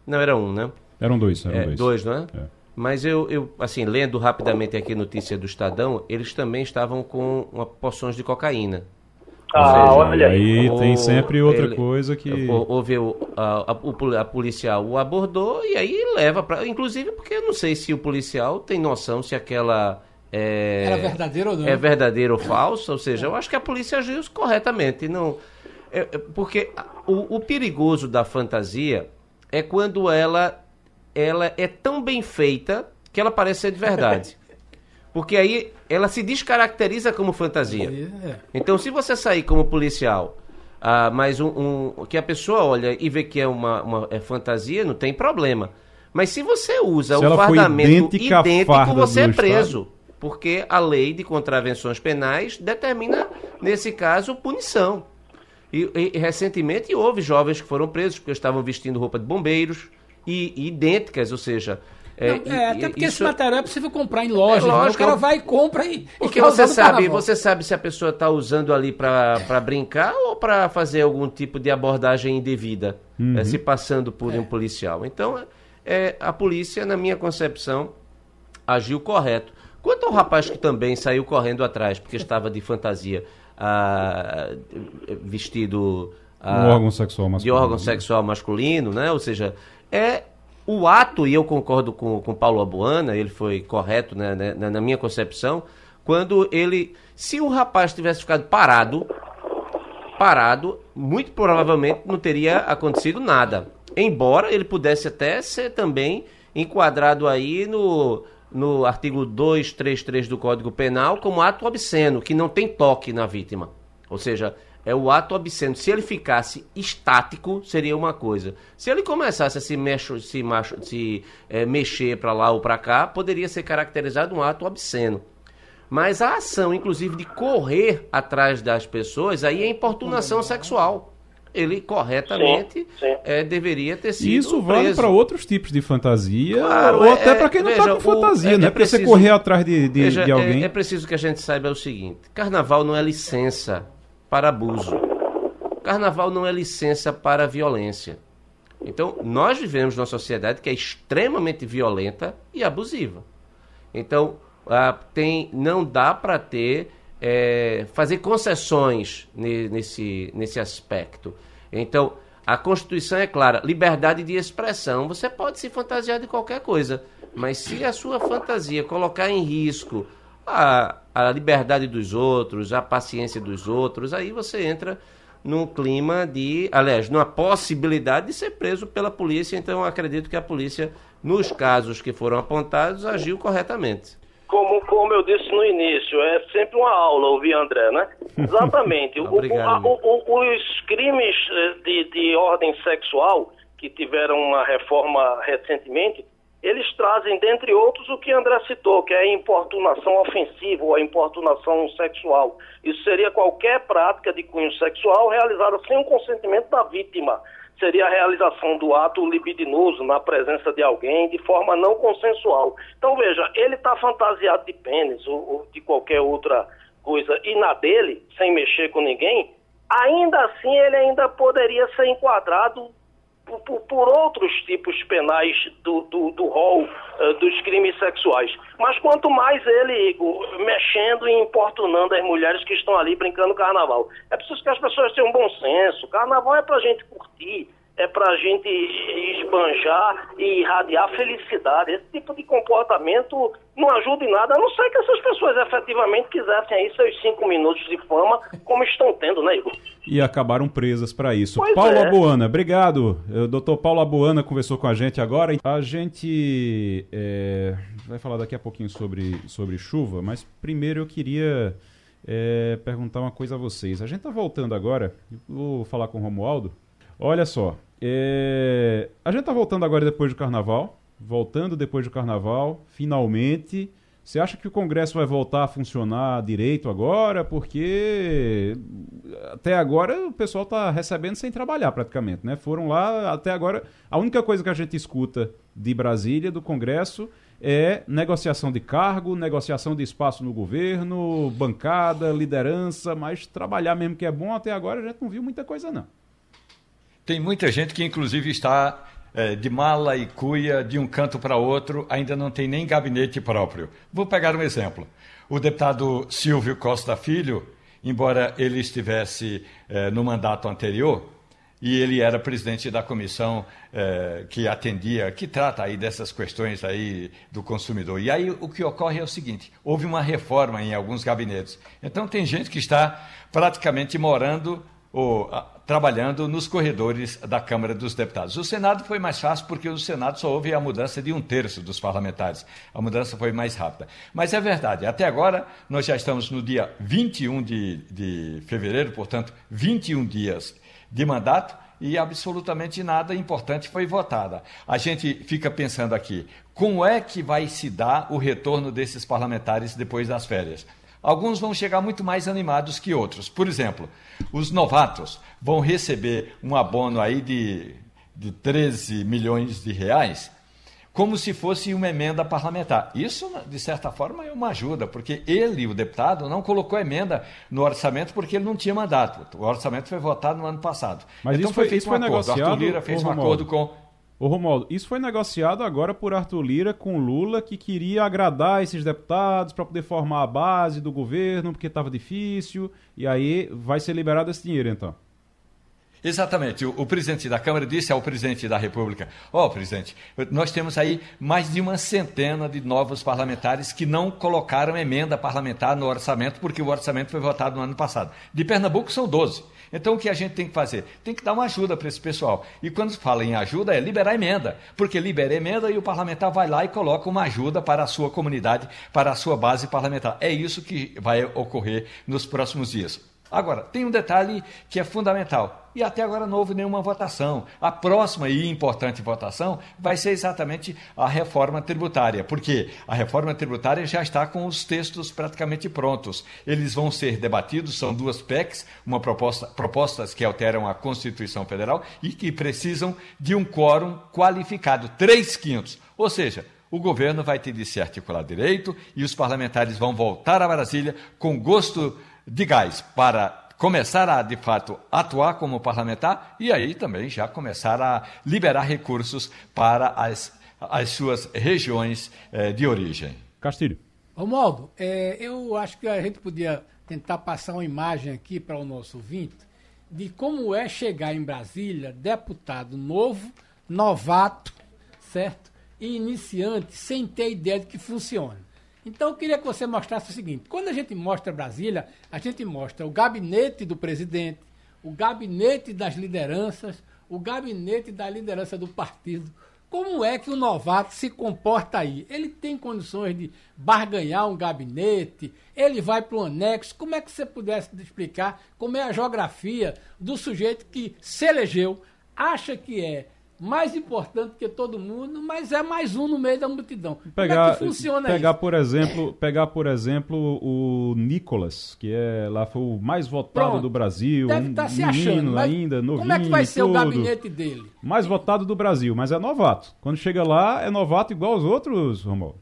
Não, era um, né? Eram dois, eram é, dois. Dois, não é? é. Mas eu, eu, assim, lendo rapidamente aqui a notícia do Estadão, eles também estavam com uma porções de cocaína. Ah, seja, olha aí. tem sempre outra ele, coisa que. Houve o, a, a, a, policial o abordou e aí leva para. Inclusive, porque eu não sei se o policial tem noção se aquela. É, Era verdadeiro ou não? É verdadeiro ou falso, ou seja, eu acho que a polícia agiu corretamente. Não, é, é, porque o, o perigoso da fantasia é quando ela, ela é tão bem feita que ela parece ser de verdade. [laughs] Porque aí ela se descaracteriza como fantasia. É. Então, se você sair como policial, ah, mas um, um, que a pessoa olha e vê que é uma, uma é fantasia, não tem problema. Mas se você usa se o fardamento idêntico, você é preso. Estado. Porque a lei de contravenções penais determina, nesse caso, punição. E, e, recentemente houve jovens que foram presos porque estavam vestindo roupa de bombeiros e, e idênticas, ou seja, é, não, é, até porque isso... esse material é possível comprar em loja. É, lógico, né? O cara vai e compra e. Porque você sabe, você sabe se a pessoa está usando ali para brincar ou para fazer algum tipo de abordagem indevida, uhum. é, se passando por um é. policial. Então, é, a polícia, na minha concepção, agiu correto. Quanto ao rapaz que também saiu correndo atrás, porque estava de fantasia, ah, vestido. Ah, um órgão sexual masculino. De órgão sexual masculino, né? Ou seja, é o ato, e eu concordo com, com Paulo Abuana, ele foi correto né, né, na minha concepção, quando ele. Se o rapaz tivesse ficado parado, parado, muito provavelmente não teria acontecido nada. Embora ele pudesse até ser também enquadrado aí no, no artigo 233 do Código Penal como ato obsceno, que não tem toque na vítima. Ou seja, é o ato obsceno. Se ele ficasse estático, seria uma coisa. Se ele começasse a se, mexo, se, macho, se é, mexer para lá ou para cá, poderia ser caracterizado um ato obsceno. Mas a ação, inclusive, de correr atrás das pessoas, aí é importunação sexual. Ele corretamente sim, sim. É, deveria ter sido. Isso vale para outros tipos de fantasia, claro, ou é, até para quem não está com fantasia, o, né? É para você correr atrás de, de, veja, de alguém. É, é preciso que a gente saiba o seguinte: carnaval não é licença para abuso. Carnaval não é licença para violência. Então, nós vivemos numa sociedade que é extremamente violenta e abusiva. Então, ah, tem, não dá para ter é, fazer concessões nesse, nesse aspecto. Então, a Constituição é clara: liberdade de expressão. Você pode se fantasiar de qualquer coisa, mas se a sua fantasia colocar em risco a, a liberdade dos outros, a paciência dos outros, aí você entra num clima de, aliás, numa possibilidade de ser preso pela polícia. Então, acredito que a polícia, nos casos que foram apontados, agiu corretamente como, como eu disse no início, é sempre uma aula ouvir André, né? [laughs] Exatamente. Obrigado, o, o, o, os crimes eh, de, de ordem sexual que tiveram uma reforma recentemente, eles trazem, dentre outros, o que André citou, que é a importunação ofensiva ou a importunação sexual. Isso seria qualquer prática de cunho sexual realizada sem o consentimento da vítima seria a realização do ato libidinoso na presença de alguém de forma não consensual. Então, veja, ele está fantasiado de pênis ou, ou, de qualquer outra coisa e na dele, sem mexer com ninguém, ainda assim ele ainda poderia ser enquadrado por, por, outros tipos penais do, do, do rol uh, dos crimes sexuais. Mas quanto mais ele, Igor, mexendo e importunando as mulheres que estão ali brincando carnaval. É preciso que as pessoas tenham bom senso. Carnaval é pra gente curtir, é pra gente esbanjar e irradiar felicidade. Esse tipo de comportamento não ajuda em nada, a não ser que essas pessoas efetivamente quisessem aí seus cinco minutos de fama, como estão tendo, né, Igor? E acabaram presas para isso. Pois Paulo é. Abuana, obrigado. O doutor Paulo Abuana conversou com a gente agora. A gente é, vai falar daqui a pouquinho sobre, sobre chuva, mas primeiro eu queria é, perguntar uma coisa a vocês. A gente está voltando agora, vou falar com o Romualdo. Olha só, é, a gente está voltando agora depois do carnaval. Voltando depois do carnaval, finalmente. Você acha que o Congresso vai voltar a funcionar direito agora? Porque até agora o pessoal está recebendo sem trabalhar praticamente, né? Foram lá, até agora, a única coisa que a gente escuta de Brasília, do Congresso, é negociação de cargo, negociação de espaço no governo, bancada, liderança, mas trabalhar mesmo que é bom, até agora a gente não viu muita coisa não. Tem muita gente que inclusive está é, de mala e cuia de um canto para outro, ainda não tem nem gabinete próprio. Vou pegar um exemplo. O deputado Silvio Costa Filho, embora ele estivesse é, no mandato anterior, e ele era presidente da comissão é, que atendia, que trata aí dessas questões aí do consumidor. E aí o que ocorre é o seguinte: houve uma reforma em alguns gabinetes. Então tem gente que está praticamente morando ou trabalhando nos corredores da Câmara dos Deputados. O Senado foi mais fácil porque no Senado só houve a mudança de um terço dos parlamentares. A mudança foi mais rápida. Mas é verdade, até agora nós já estamos no dia 21 de, de fevereiro, portanto, 21 dias de mandato e absolutamente nada importante foi votada. A gente fica pensando aqui, como é que vai se dar o retorno desses parlamentares depois das férias? Alguns vão chegar muito mais animados que outros. Por exemplo, os novatos vão receber um abono aí de, de 13 milhões de reais, como se fosse uma emenda parlamentar. Isso, de certa forma, é uma ajuda, porque ele, o deputado, não colocou emenda no orçamento porque ele não tinha mandato. O orçamento foi votado no ano passado. Mas então foi, foi feito um acordo. Negociado, Arthur Lira fez um acordo com Ô Romualdo, isso foi negociado agora por Arthur Lira com Lula, que queria agradar esses deputados para poder formar a base do governo, porque estava difícil, e aí vai ser liberado esse dinheiro então. Exatamente. O, o, presidente da Câmara disse ao presidente da República: Ó, oh, presidente, nós temos aí mais de uma centena de novos parlamentares que não colocaram emenda parlamentar no orçamento, porque o orçamento foi votado no ano passado. De Pernambuco são 12. Então o que a gente tem que fazer? Tem que dar uma ajuda para esse pessoal. E quando fala em ajuda, é liberar emenda. Porque libera emenda e o parlamentar vai lá e coloca uma ajuda para a sua comunidade, para a sua base parlamentar. É isso que vai ocorrer nos próximos dias. Agora, tem um detalhe que é fundamental. E até agora não houve nenhuma votação. A próxima e importante votação vai ser exatamente a reforma tributária, porque a reforma tributária já está com os textos praticamente prontos. Eles vão ser debatidos, são duas PECs, uma proposta, propostas que alteram a Constituição Federal e que precisam de um quórum qualificado, três quintos. Ou seja, o governo vai ter de se articular direito e os parlamentares vão voltar a Brasília com gosto de gás para começar a, de fato, atuar como parlamentar e aí também já começar a liberar recursos para as, as suas regiões eh, de origem. Castilho. Romualdo, é, eu acho que a gente podia tentar passar uma imagem aqui para o nosso ouvinte de como é chegar em Brasília deputado novo, novato, certo? E iniciante, sem ter ideia de que funciona. Então eu queria que você mostrasse o seguinte: quando a gente mostra Brasília, a gente mostra o gabinete do presidente, o gabinete das lideranças, o gabinete da liderança do partido. Como é que o novato se comporta aí? Ele tem condições de barganhar um gabinete? Ele vai para o anexo? Como é que você pudesse explicar como é a geografia do sujeito que se elegeu, acha que é mais importante que todo mundo, mas é mais um no meio da multidão. Pegar, Como é que funciona pegar isso? por exemplo, pegar por exemplo o Nicolas, que é lá foi o mais votado Pronto. do Brasil, Deve estar tá um se achando, ainda, novinho, Como é que vai ser tudo. o gabinete dele? Mais votado do Brasil, mas é novato. Quando chega lá é novato igual aos outros, Romualdo.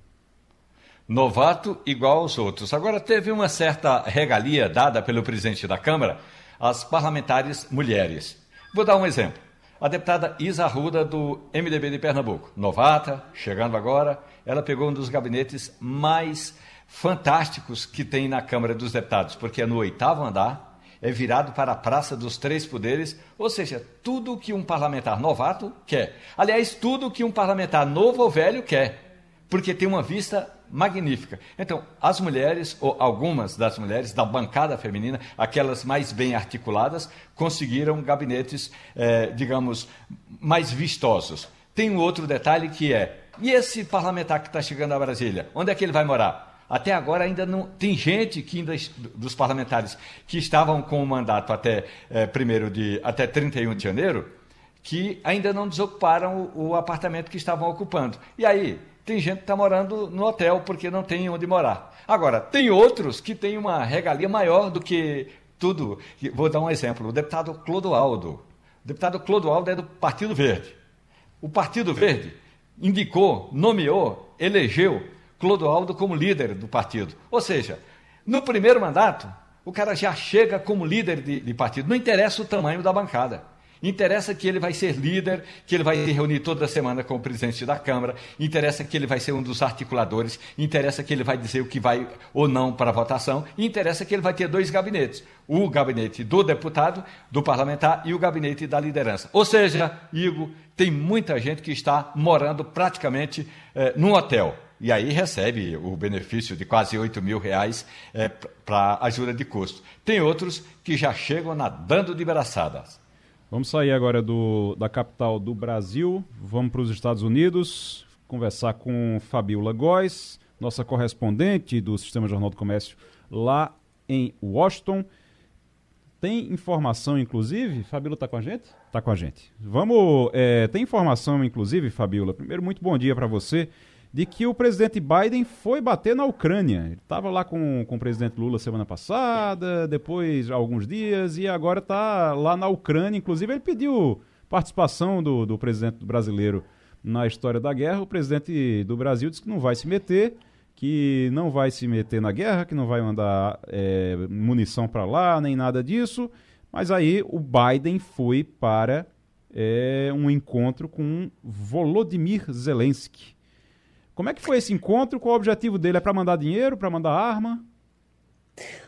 Novato igual aos outros. Agora teve uma certa regalia dada pelo presidente da Câmara às parlamentares mulheres. Vou dar um exemplo. A deputada Isa Arruda, do MDB de Pernambuco, novata, chegando agora, ela pegou um dos gabinetes mais fantásticos que tem na Câmara dos Deputados, porque é no oitavo andar, é virado para a Praça dos Três Poderes, ou seja, tudo que um parlamentar novato quer. Aliás, tudo que um parlamentar novo ou velho quer, porque tem uma vista magnífica. Então, as mulheres, ou algumas das mulheres da bancada feminina, aquelas mais bem articuladas, conseguiram gabinetes, eh, digamos, mais vistosos. Tem um outro detalhe que é: e esse parlamentar que está chegando a Brasília? Onde é que ele vai morar? Até agora ainda não tem gente que ainda, dos parlamentares que estavam com o mandato até eh, primeiro de até 31 de janeiro que ainda não desocuparam o, o apartamento que estavam ocupando. E aí, tem gente que está morando no hotel porque não tem onde morar. Agora, tem outros que têm uma regalia maior do que tudo. Vou dar um exemplo: o deputado Clodoaldo. O deputado Clodoaldo é do Partido Verde. O Partido Verde indicou, nomeou, elegeu Clodoaldo como líder do partido. Ou seja, no primeiro mandato, o cara já chega como líder de, de partido. Não interessa o tamanho da bancada. Interessa que ele vai ser líder, que ele vai se reunir toda semana com o presidente da Câmara, interessa que ele vai ser um dos articuladores, interessa que ele vai dizer o que vai ou não para a votação, interessa que ele vai ter dois gabinetes: o gabinete do deputado, do parlamentar e o gabinete da liderança. Ou seja, Igor, tem muita gente que está morando praticamente eh, num hotel. E aí recebe o benefício de quase 8 mil reais eh, para ajuda de custo. Tem outros que já chegam nadando de braçadas. Vamos sair agora do, da capital do Brasil, vamos para os Estados Unidos, conversar com Fabiola Góes, nossa correspondente do Sistema Jornal do Comércio lá em Washington. Tem informação, inclusive, Fabiola está com a gente? Está com a gente. Vamos, é, tem informação, inclusive, Fabiola. Primeiro, muito bom dia para você de que o presidente Biden foi bater na Ucrânia. Ele estava lá com, com o presidente Lula semana passada, depois alguns dias, e agora está lá na Ucrânia. Inclusive, ele pediu participação do, do presidente brasileiro na história da guerra. O presidente do Brasil disse que não vai se meter, que não vai se meter na guerra, que não vai mandar é, munição para lá, nem nada disso. Mas aí o Biden foi para é, um encontro com Volodymyr Zelensky. Como é que foi esse encontro? Qual o objetivo dele? É para mandar dinheiro, para mandar arma?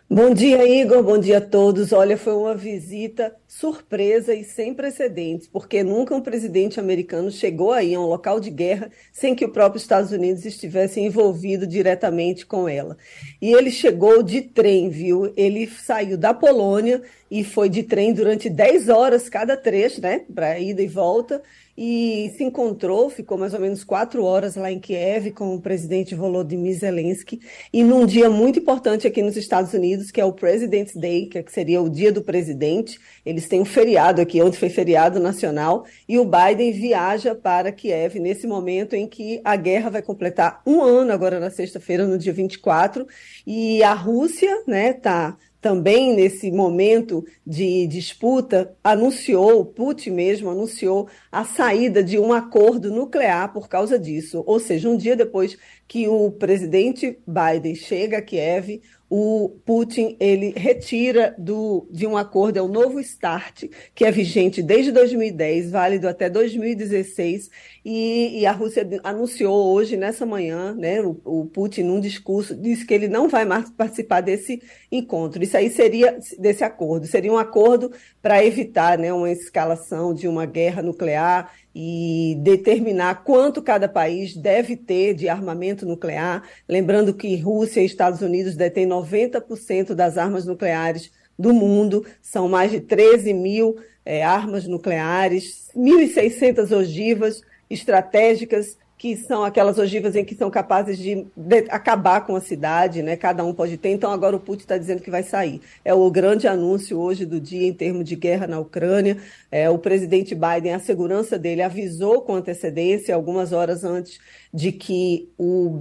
Bom dia, Igor. Bom dia a todos. Olha, foi uma visita surpresa e sem precedentes, porque nunca um presidente americano chegou aí a um local de guerra sem que o próprio Estados Unidos estivesse envolvido diretamente com ela. E ele chegou de trem, viu? Ele saiu da Polônia e foi de trem durante 10 horas cada trecho, né? Para ida e volta e se encontrou, ficou mais ou menos quatro horas lá em Kiev com o presidente Volodymyr Zelensky, e num dia muito importante aqui nos Estados Unidos, que é o President's Day, que seria o dia do presidente. Eles têm um feriado aqui, ontem foi feriado nacional, e o Biden viaja para Kiev nesse momento em que a guerra vai completar um ano, agora na sexta-feira, no dia 24, e a Rússia está né, tá também nesse momento de disputa, anunciou, Putin mesmo anunciou a saída de um acordo nuclear por causa disso. Ou seja, um dia depois que o presidente Biden chega a Kiev, o Putin ele retira do, de um acordo, é o novo START, que é vigente desde 2010, válido até 2016, e, e a Rússia anunciou hoje, nessa manhã, né, o, o, Putin, num discurso, disse que ele não vai mais participar desse encontro. Isso aí seria, desse acordo, seria um acordo para evitar né, uma escalação de uma guerra nuclear e determinar quanto cada país deve ter de armamento nuclear. Lembrando que Rússia e Estados Unidos detêm 90% das armas nucleares do mundo, são mais de 13 mil é, armas nucleares, 1.600 ogivas estratégicas que são aquelas ogivas em que são capazes de, de, acabar com a cidade, né? Cada um pode ter. Então agora o Putin está dizendo que vai sair. É o grande anúncio hoje do dia em termos de guerra na Ucrânia. É, o presidente Biden, a segurança dele avisou com antecedência, algumas horas antes de que o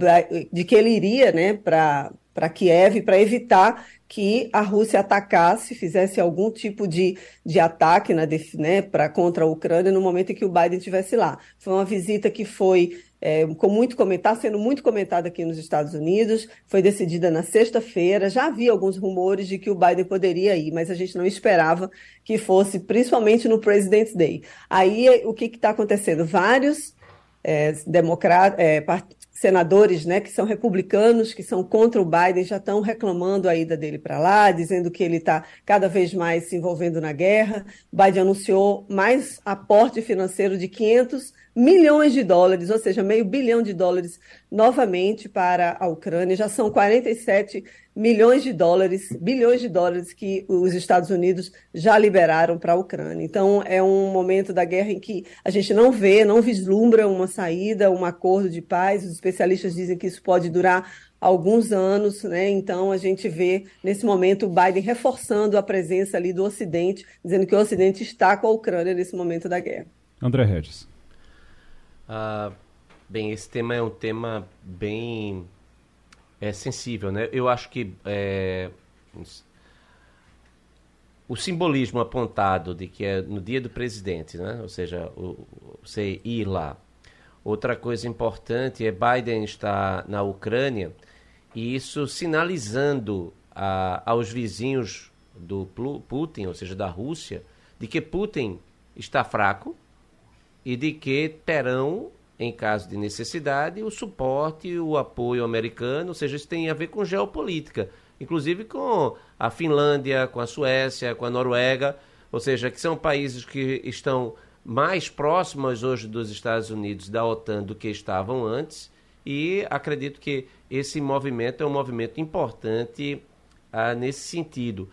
de que ele iria, né? Para para Kiev para evitar que a Rússia atacasse, fizesse algum tipo de, de ataque na, né, pra, contra a Ucrânia no momento em que o Biden estivesse lá. Foi uma visita que foi é, com muito comentar, sendo muito comentada aqui nos Estados Unidos, foi decidida na sexta-feira. Já havia alguns rumores de que o Biden poderia ir, mas a gente não esperava que fosse, principalmente no President's Day. Aí o que está acontecendo? Vários é, é, senadores né, que são republicanos, que são contra o Biden, já estão reclamando a ida dele para lá, dizendo que ele está cada vez mais se envolvendo na guerra. O Biden anunciou mais aporte financeiro de 500 milhões de dólares, ou seja, meio bilhão de dólares novamente para a Ucrânia. Já são 47 milhões de dólares, bilhões de dólares que os Estados Unidos já liberaram para a Ucrânia. Então, é um momento da guerra em que a gente não vê, não vislumbra uma saída, um acordo de paz. Os especialistas dizem que isso pode durar alguns anos, né? Então a gente vê nesse momento o Biden reforçando a presença ali do Ocidente, dizendo que o Ocidente está com a Ucrânia nesse momento da guerra. André Regis. Ah, bem, esse tema é um tema bem é, sensível, né? Eu acho que é, o simbolismo apontado de que é no dia do presidente, né? Ou seja, o, você ir lá. Outra coisa importante é Biden estar na Ucrânia e isso sinalizando a, aos vizinhos do Putin, ou seja, da Rússia, de que Putin está fraco, e de que terão, em caso de necessidade, o suporte, o apoio americano, ou seja, isso tem a ver com geopolítica, inclusive com a Finlândia, com a Suécia, com a Noruega, ou seja, que são países que estão mais próximos hoje dos Estados Unidos da OTAN do que estavam antes, e acredito que esse movimento é um movimento importante ah, nesse sentido.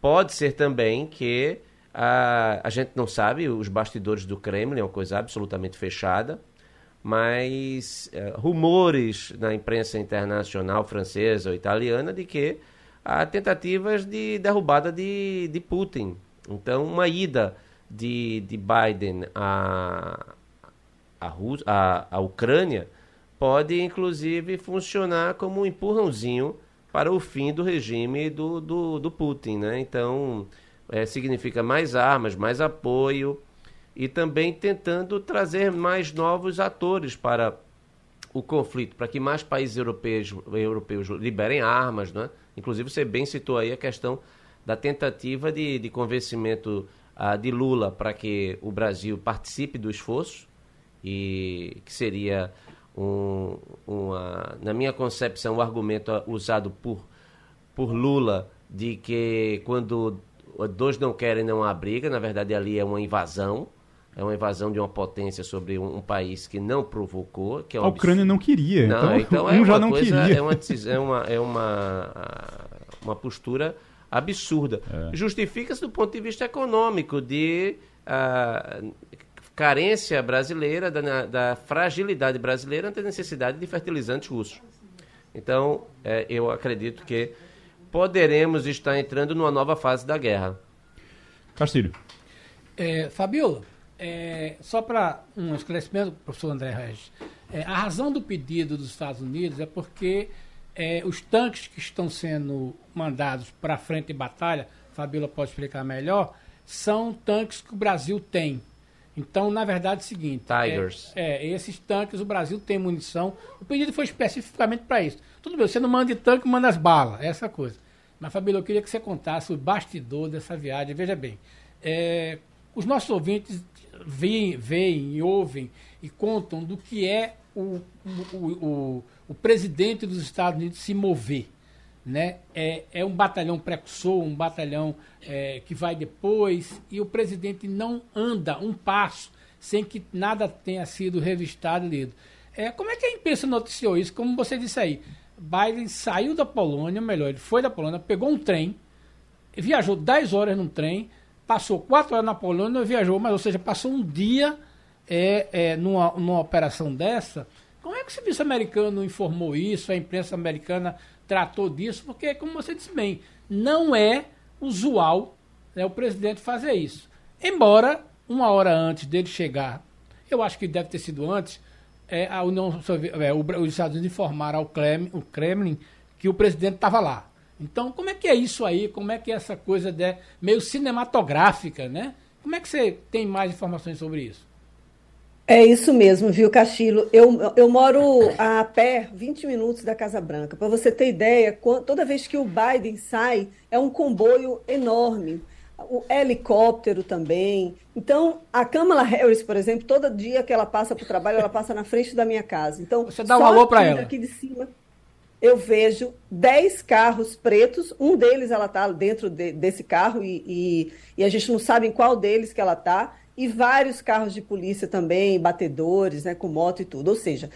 Pode ser também que a, a gente não sabe, os bastidores do Kremlin é uma coisa absolutamente fechada, mas é, rumores na imprensa internacional francesa ou italiana de que há tentativas de derrubada de, de Putin. Então, uma ida de, de Biden à, à, à, à Ucrânia pode, inclusive, funcionar como um empurrãozinho para o fim do regime do, do, do Putin. Né? Então, é, significa mais armas, mais apoio e também tentando trazer mais novos atores para o conflito, para que mais países europeus, europeus liberem armas. Né? Inclusive, você bem citou aí a questão da tentativa de, de convencimento uh, de Lula para que o Brasil participe do esforço, e que seria, um, uma, na minha concepção, o um argumento usado por, por Lula de que quando dois não querem não há briga, na verdade ali é uma invasão, é uma invasão de uma potência sobre um, um país que não provocou. Que é um a Ucrânia absurdo. não queria, não, então, então [laughs] um é já não coisa, queria. É uma, é uma, é uma, uma postura absurda. É. Justifica-se do ponto de vista econômico, de uh, carência brasileira, da, da, fragilidade brasileira ante a necessidade de fertilizantes russos. Então, é, eu acredito que poderemos estar entrando numa nova fase da guerra. Castilho. É, Fabiola, é, só para um esclarecimento, professor André Regis, é, a razão do pedido dos Estados Unidos é porque é, os tanques que estão sendo mandados para frente de batalha, Fabiola pode explicar melhor, são tanques que o Brasil tem. Então, na verdade, é o seguinte: Tigers. É, é, esses tanques, o Brasil tem munição. O pedido foi especificamente para isso. Tudo bem, você não manda de tanque, manda as balas, essa coisa. Mas, Fabíola, eu queria que você contasse o bastidor dessa viagem. Veja bem, é, os nossos ouvintes veem, veem e ouvem e contam do que é o, o, o, o presidente dos Estados Unidos se mover. Né? É, é um batalhão precursor, um batalhão é, que vai depois, e o presidente não anda um passo sem que nada tenha sido revistado e lido. É, como é que a imprensa noticiou isso? Como você disse aí, Biden saiu da Polônia, melhor, ele foi da Polônia, pegou um trem, viajou 10 horas num trem, passou 4 horas na Polônia, viajou, mas ou seja, passou um dia é, é, numa, numa operação dessa. Como é que o serviço americano informou isso, a imprensa americana tratou disso? Porque, como você disse bem, não é usual né, o presidente fazer isso. Embora, uma hora antes dele chegar, eu acho que deve ter sido antes, é, a União Soviética, é, os Estados Unidos informaram ao Kremlin, o Kremlin que o presidente estava lá. Então, como é que é isso aí? Como é que é essa coisa de, meio cinematográfica, né? Como é que você tem mais informações sobre isso? É isso mesmo, viu, Castilho? Eu, eu moro a pé 20 minutos da Casa Branca. Para você ter ideia, toda vez que o Biden sai, é um comboio enorme. O helicóptero também. Então, a Kamala Harris, por exemplo, todo dia que ela passa para o trabalho, ela passa na frente da minha casa. Então, você dá um alô para ela. Aqui de cima, eu vejo 10 carros pretos. Um deles ela está dentro de, desse carro e, e, e a gente não sabe em qual deles que ela está e vários carros de polícia também, batedores, né, com moto e tudo. Ou seja,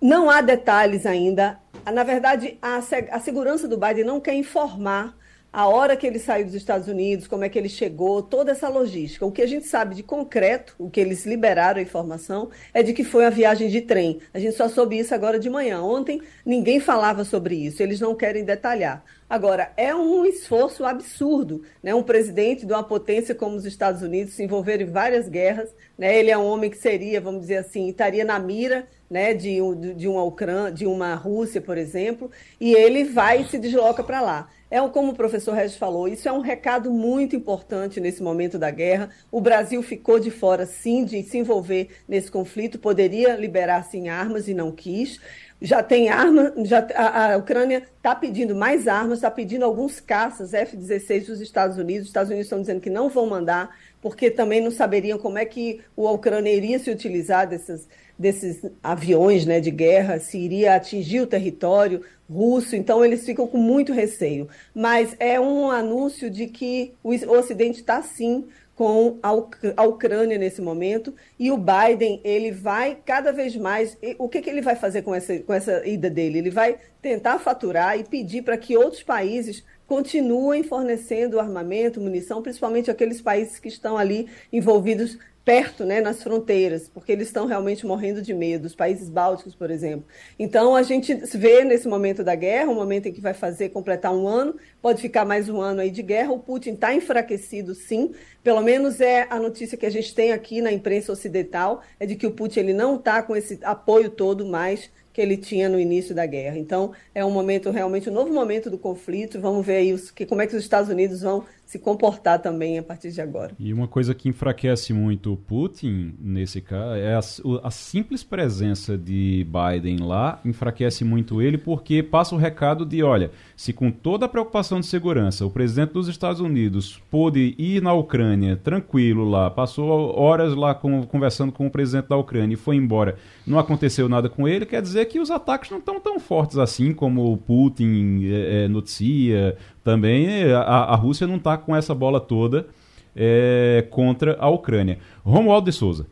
não há detalhes ainda. Na verdade, a, a segurança do Biden não quer informar a hora que ele saiu dos Estados Unidos, como é que ele chegou, toda essa logística. O que a gente sabe de concreto, o que eles liberaram a informação, é de que foi uma viagem de trem. A gente só soube isso agora de manhã. Ontem ninguém falava sobre isso, eles não querem detalhar. Agora, é um esforço absurdo, né? Um presidente de uma potência como os Estados Unidos se envolver em várias guerras, né? Ele é um homem que seria, vamos dizer assim, estaria na mira, né, de, de uma Ucrânia, de uma Rússia, por exemplo, e ele vai e se desloca para lá. É como o professor Regis falou, isso é um recado muito importante nesse momento da guerra. O Brasil ficou de fora, sim, de se envolver nesse conflito, poderia liberar, sim, armas e não quis. Já tem arma, já, a, a Ucrânia está pedindo mais armas, está pedindo alguns caças F-16 dos Estados Unidos. Os Estados Unidos estão dizendo que não vão mandar, porque também não saberiam como é que a Ucrânia iria se utilizar dessas, desses aviões né, de guerra, se iria atingir o território russo, então eles ficam com muito receio. Mas é um anúncio de que o Ocidente está sim com a, Ucrânia nesse momento e o Biden ele vai cada vez mais o que, que ele vai fazer com essa, com essa ida dele ele vai tentar faturar e pedir para que outros países continuem fornecendo armamento munição principalmente aqueles países que estão ali envolvidos perto, né, nas fronteiras, porque eles estão realmente morrendo de medo, os países bálticos, por exemplo. Então, a gente vê nesse momento da guerra, um momento em que vai fazer completar um ano, pode ficar mais um ano aí de guerra, o Putin está enfraquecido, sim, pelo menos é a notícia que a gente tem aqui na imprensa ocidental, é de que o Putin ele não está com esse apoio todo mais que ele tinha no início da guerra. Então, é um momento realmente um novo momento do conflito. Vamos ver aí os, que, como é que os Estados Unidos vão se comportar também a partir de agora. E uma coisa que enfraquece muito o Putin nesse caso é a, a, simples presença de Biden lá enfraquece muito ele porque passa o recado de, olha, se com toda a preocupação de segurança o presidente dos Estados Unidos pôde ir na Ucrânia tranquilo lá, passou horas lá com, conversando com o presidente da Ucrânia e foi embora, não aconteceu nada com ele, quer dizer que os ataques não estão tão fortes assim como o Putin é, é, noticia, também a, a Rússia não está com essa bola toda é, contra a Ucrânia. Romualdo de Souza.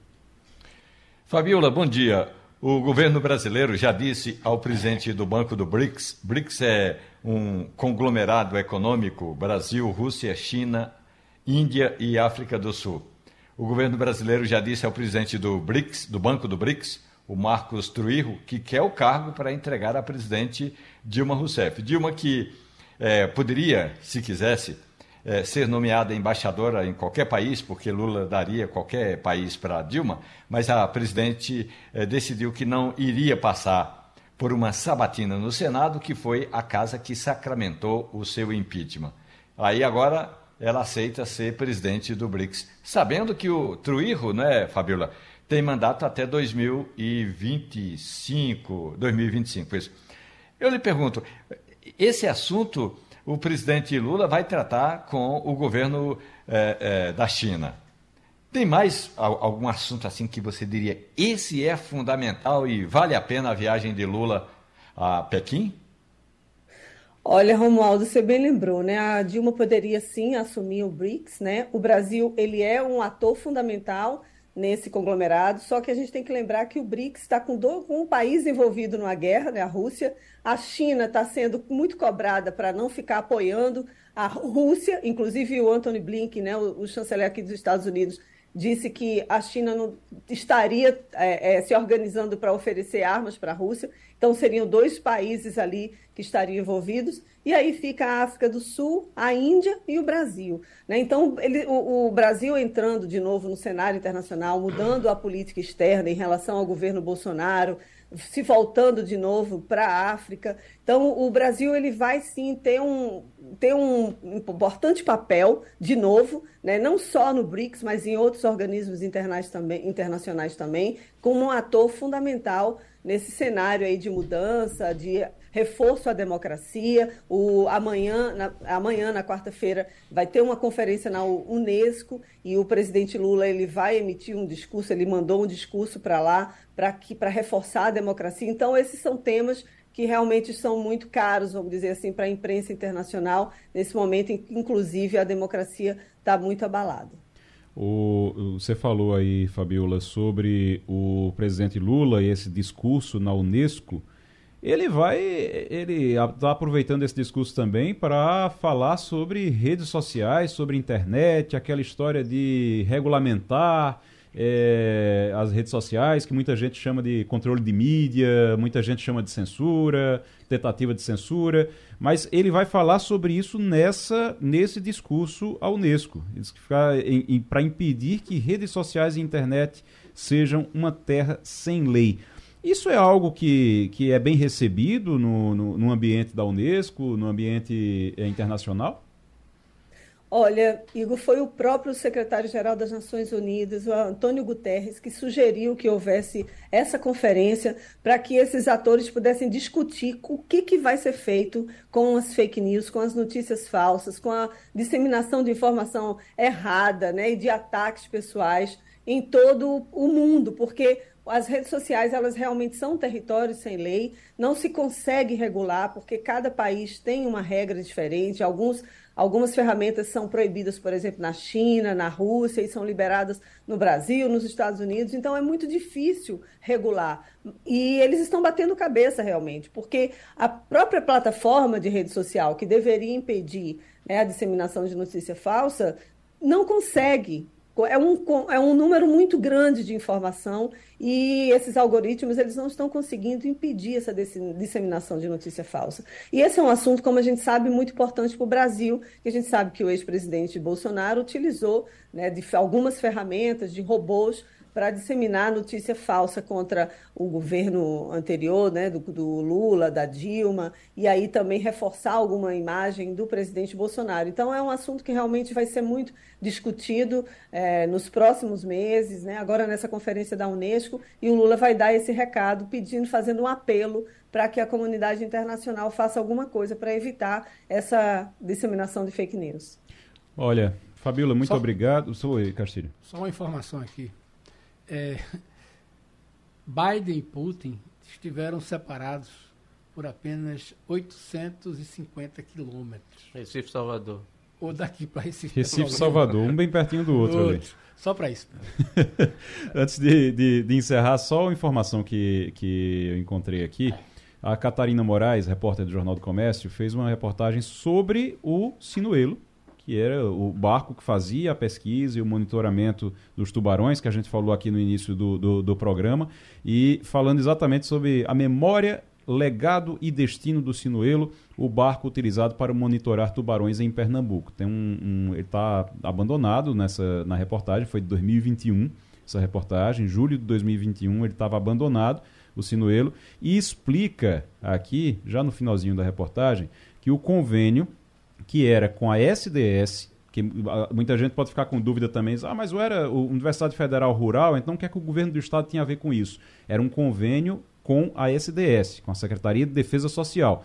Fabiola, bom dia. O governo brasileiro já disse ao presidente do Banco do BRICS, BRICS é um conglomerado econômico, Brasil, Rússia, China, Índia e África do Sul. O governo brasileiro já disse ao presidente do BRICS, do Banco do BRICS, o Marcos Truirro, que quer o cargo para entregar à presidente Dilma Rousseff. Dilma que é, poderia, se quisesse, é, ser nomeada embaixadora em qualquer país, porque Lula daria qualquer país para Dilma, mas a presidente é, decidiu que não iria passar por uma sabatina no Senado, que foi a casa que sacramentou o seu impeachment. Aí agora ela aceita ser presidente do BRICS, sabendo que o Truirro, né, Fabiola, tem mandato até 2025, 2025, isso. Eu lhe pergunto, esse assunto o presidente Lula vai tratar com o governo é, é, da China. Tem mais algum assunto assim que você diria, esse é fundamental e vale a pena a viagem de Lula a Pequim? Olha, Romualdo, você bem lembrou, né? A Dilma poderia sim assumir o BRICS, né? O Brasil, ele é um ator fundamental nesse conglomerado, só que a gente tem que lembrar que o BRICS está com, com, um país envolvido numa guerra, né, a Rússia. A China está sendo muito cobrada para não ficar apoiando a Rússia, inclusive o Anthony Blinken, né, o, o chanceler aqui dos Estados Unidos, disse que a China não estaria é, é, se organizando para oferecer armas para a Rússia. Então, seriam dois países ali que estariam envolvidos. E aí fica a África do Sul, a Índia e o Brasil. Né? Então, ele, o, o, Brasil entrando de novo no cenário internacional, mudando a política externa em relação ao governo Bolsonaro, se voltando de novo para a África. Então, o Brasil ele vai sim ter um, ter um importante papel, de novo, né? não só no BRICS, mas em outros organismos também, internacionais também, como um ator fundamental nesse cenário aí de mudança, de reforço à democracia. O, amanhã, na, amanhã, na quarta-feira, vai ter uma conferência na Unesco e o presidente Lula ele vai emitir um discurso, ele mandou um discurso para lá para reforçar a democracia. Então, esses são temas que realmente são muito caros, vamos dizer assim, para a imprensa internacional, nesse momento em que, inclusive, a democracia está muito abalada. O, você falou aí, Fabiola, sobre o presidente Lula e esse discurso na Unesco. Ele vai, ele está aproveitando esse discurso também para falar sobre redes sociais, sobre internet, aquela história de regulamentar é, as redes sociais, que muita gente chama de controle de mídia, muita gente chama de censura, tentativa de censura, mas ele vai falar sobre isso nessa nesse discurso à Unesco, para impedir que redes sociais e internet sejam uma terra sem lei. Isso é algo que, que é bem recebido no, no, no ambiente da Unesco, no ambiente é, internacional? Olha, Igor, foi o próprio secretário-geral das Nações Unidas, o Antônio Guterres, que sugeriu que houvesse essa conferência para que esses atores pudessem discutir o que, que vai ser feito com as fake news, com as notícias falsas, com a disseminação de informação errada né, e de ataques pessoais em todo o mundo, porque as redes sociais elas realmente são territórios sem lei, não se consegue regular porque cada país tem uma regra diferente. Alguns, algumas ferramentas são proibidas, por exemplo, na China, na Rússia e são liberadas no Brasil, nos Estados Unidos. Então é muito difícil regular e eles estão batendo cabeça realmente, porque a própria plataforma de rede social que deveria impedir né, a disseminação de notícia falsa não consegue é um, é um número muito grande de informação e esses algoritmos eles não estão conseguindo impedir essa disseminação de notícia falsa. E esse é um assunto, como a gente sabe, muito importante para o Brasil, que a gente sabe que o ex-presidente Bolsonaro utilizou né, de algumas ferramentas, de robôs, para disseminar notícia falsa contra o governo anterior, né, do, do, Lula, da Dilma, e aí também reforçar alguma imagem do presidente Bolsonaro. Então é um assunto que realmente vai ser muito discutido é, nos próximos meses, né, agora nessa conferência da Unesco, e o Lula vai dar esse recado pedindo, fazendo um apelo para que a comunidade internacional faça alguma coisa para evitar essa disseminação de fake news. Olha, Fabíola, muito só, obrigado. Sou Castilho. Só uma informação aqui é, [laughs] Biden e Putin estiveram separados por apenas 850 quilômetros. Recife, Salvador. Ou daqui para Recife. Recife, Salvador, um bem pertinho do outro, outro. ali. Só para isso. [laughs] Antes de, de, de, encerrar, só uma informação que, que eu encontrei aqui. A Catarina Moraes, repórter do Jornal do Comércio, fez uma reportagem sobre o Sinuelo, que era o barco que fazia a pesquisa e o monitoramento dos tubarões, que a gente falou aqui no início do, do, do programa, e falando exatamente sobre a memória Legado e Destino do Sinuelo, o barco utilizado para monitorar tubarões em Pernambuco. Tem um, um ele está abandonado nessa na reportagem, foi de 2021 essa reportagem, julho de 2021 ele estava abandonado o Sinuelo e explica aqui já no finalzinho da reportagem que o convênio que era com a SDS que muita gente pode ficar com dúvida também, ah, mas era o Universidade Federal Rural, então o que é que o governo do estado tinha a ver com isso? Era um convênio com a SDS, com a Secretaria de Defesa Social.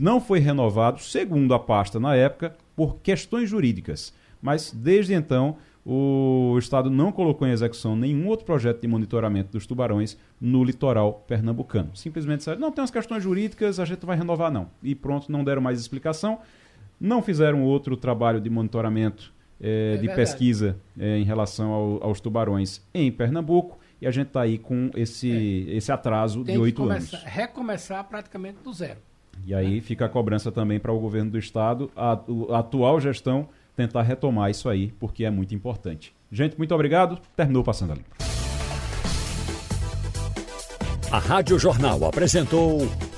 Não foi renovado, segundo a pasta na época, por questões jurídicas. Mas desde então, o Estado não colocou em execução nenhum outro projeto de monitoramento dos tubarões no litoral pernambucano. Simplesmente disseram, não tem as questões jurídicas, a gente vai renovar não. E pronto, não deram mais explicação. Não fizeram outro trabalho de monitoramento, eh, é de verdade. pesquisa eh, em relação ao, aos tubarões em Pernambuco e a gente está aí com esse, é. esse atraso Tem de oito anos. Recomeçar praticamente do zero. E aí né? fica a cobrança também para o governo do estado, a, a, atual gestão, tentar retomar isso aí, porque é muito importante. Gente, muito obrigado. Terminou Passando a Limpo. A Rádio Jornal apresentou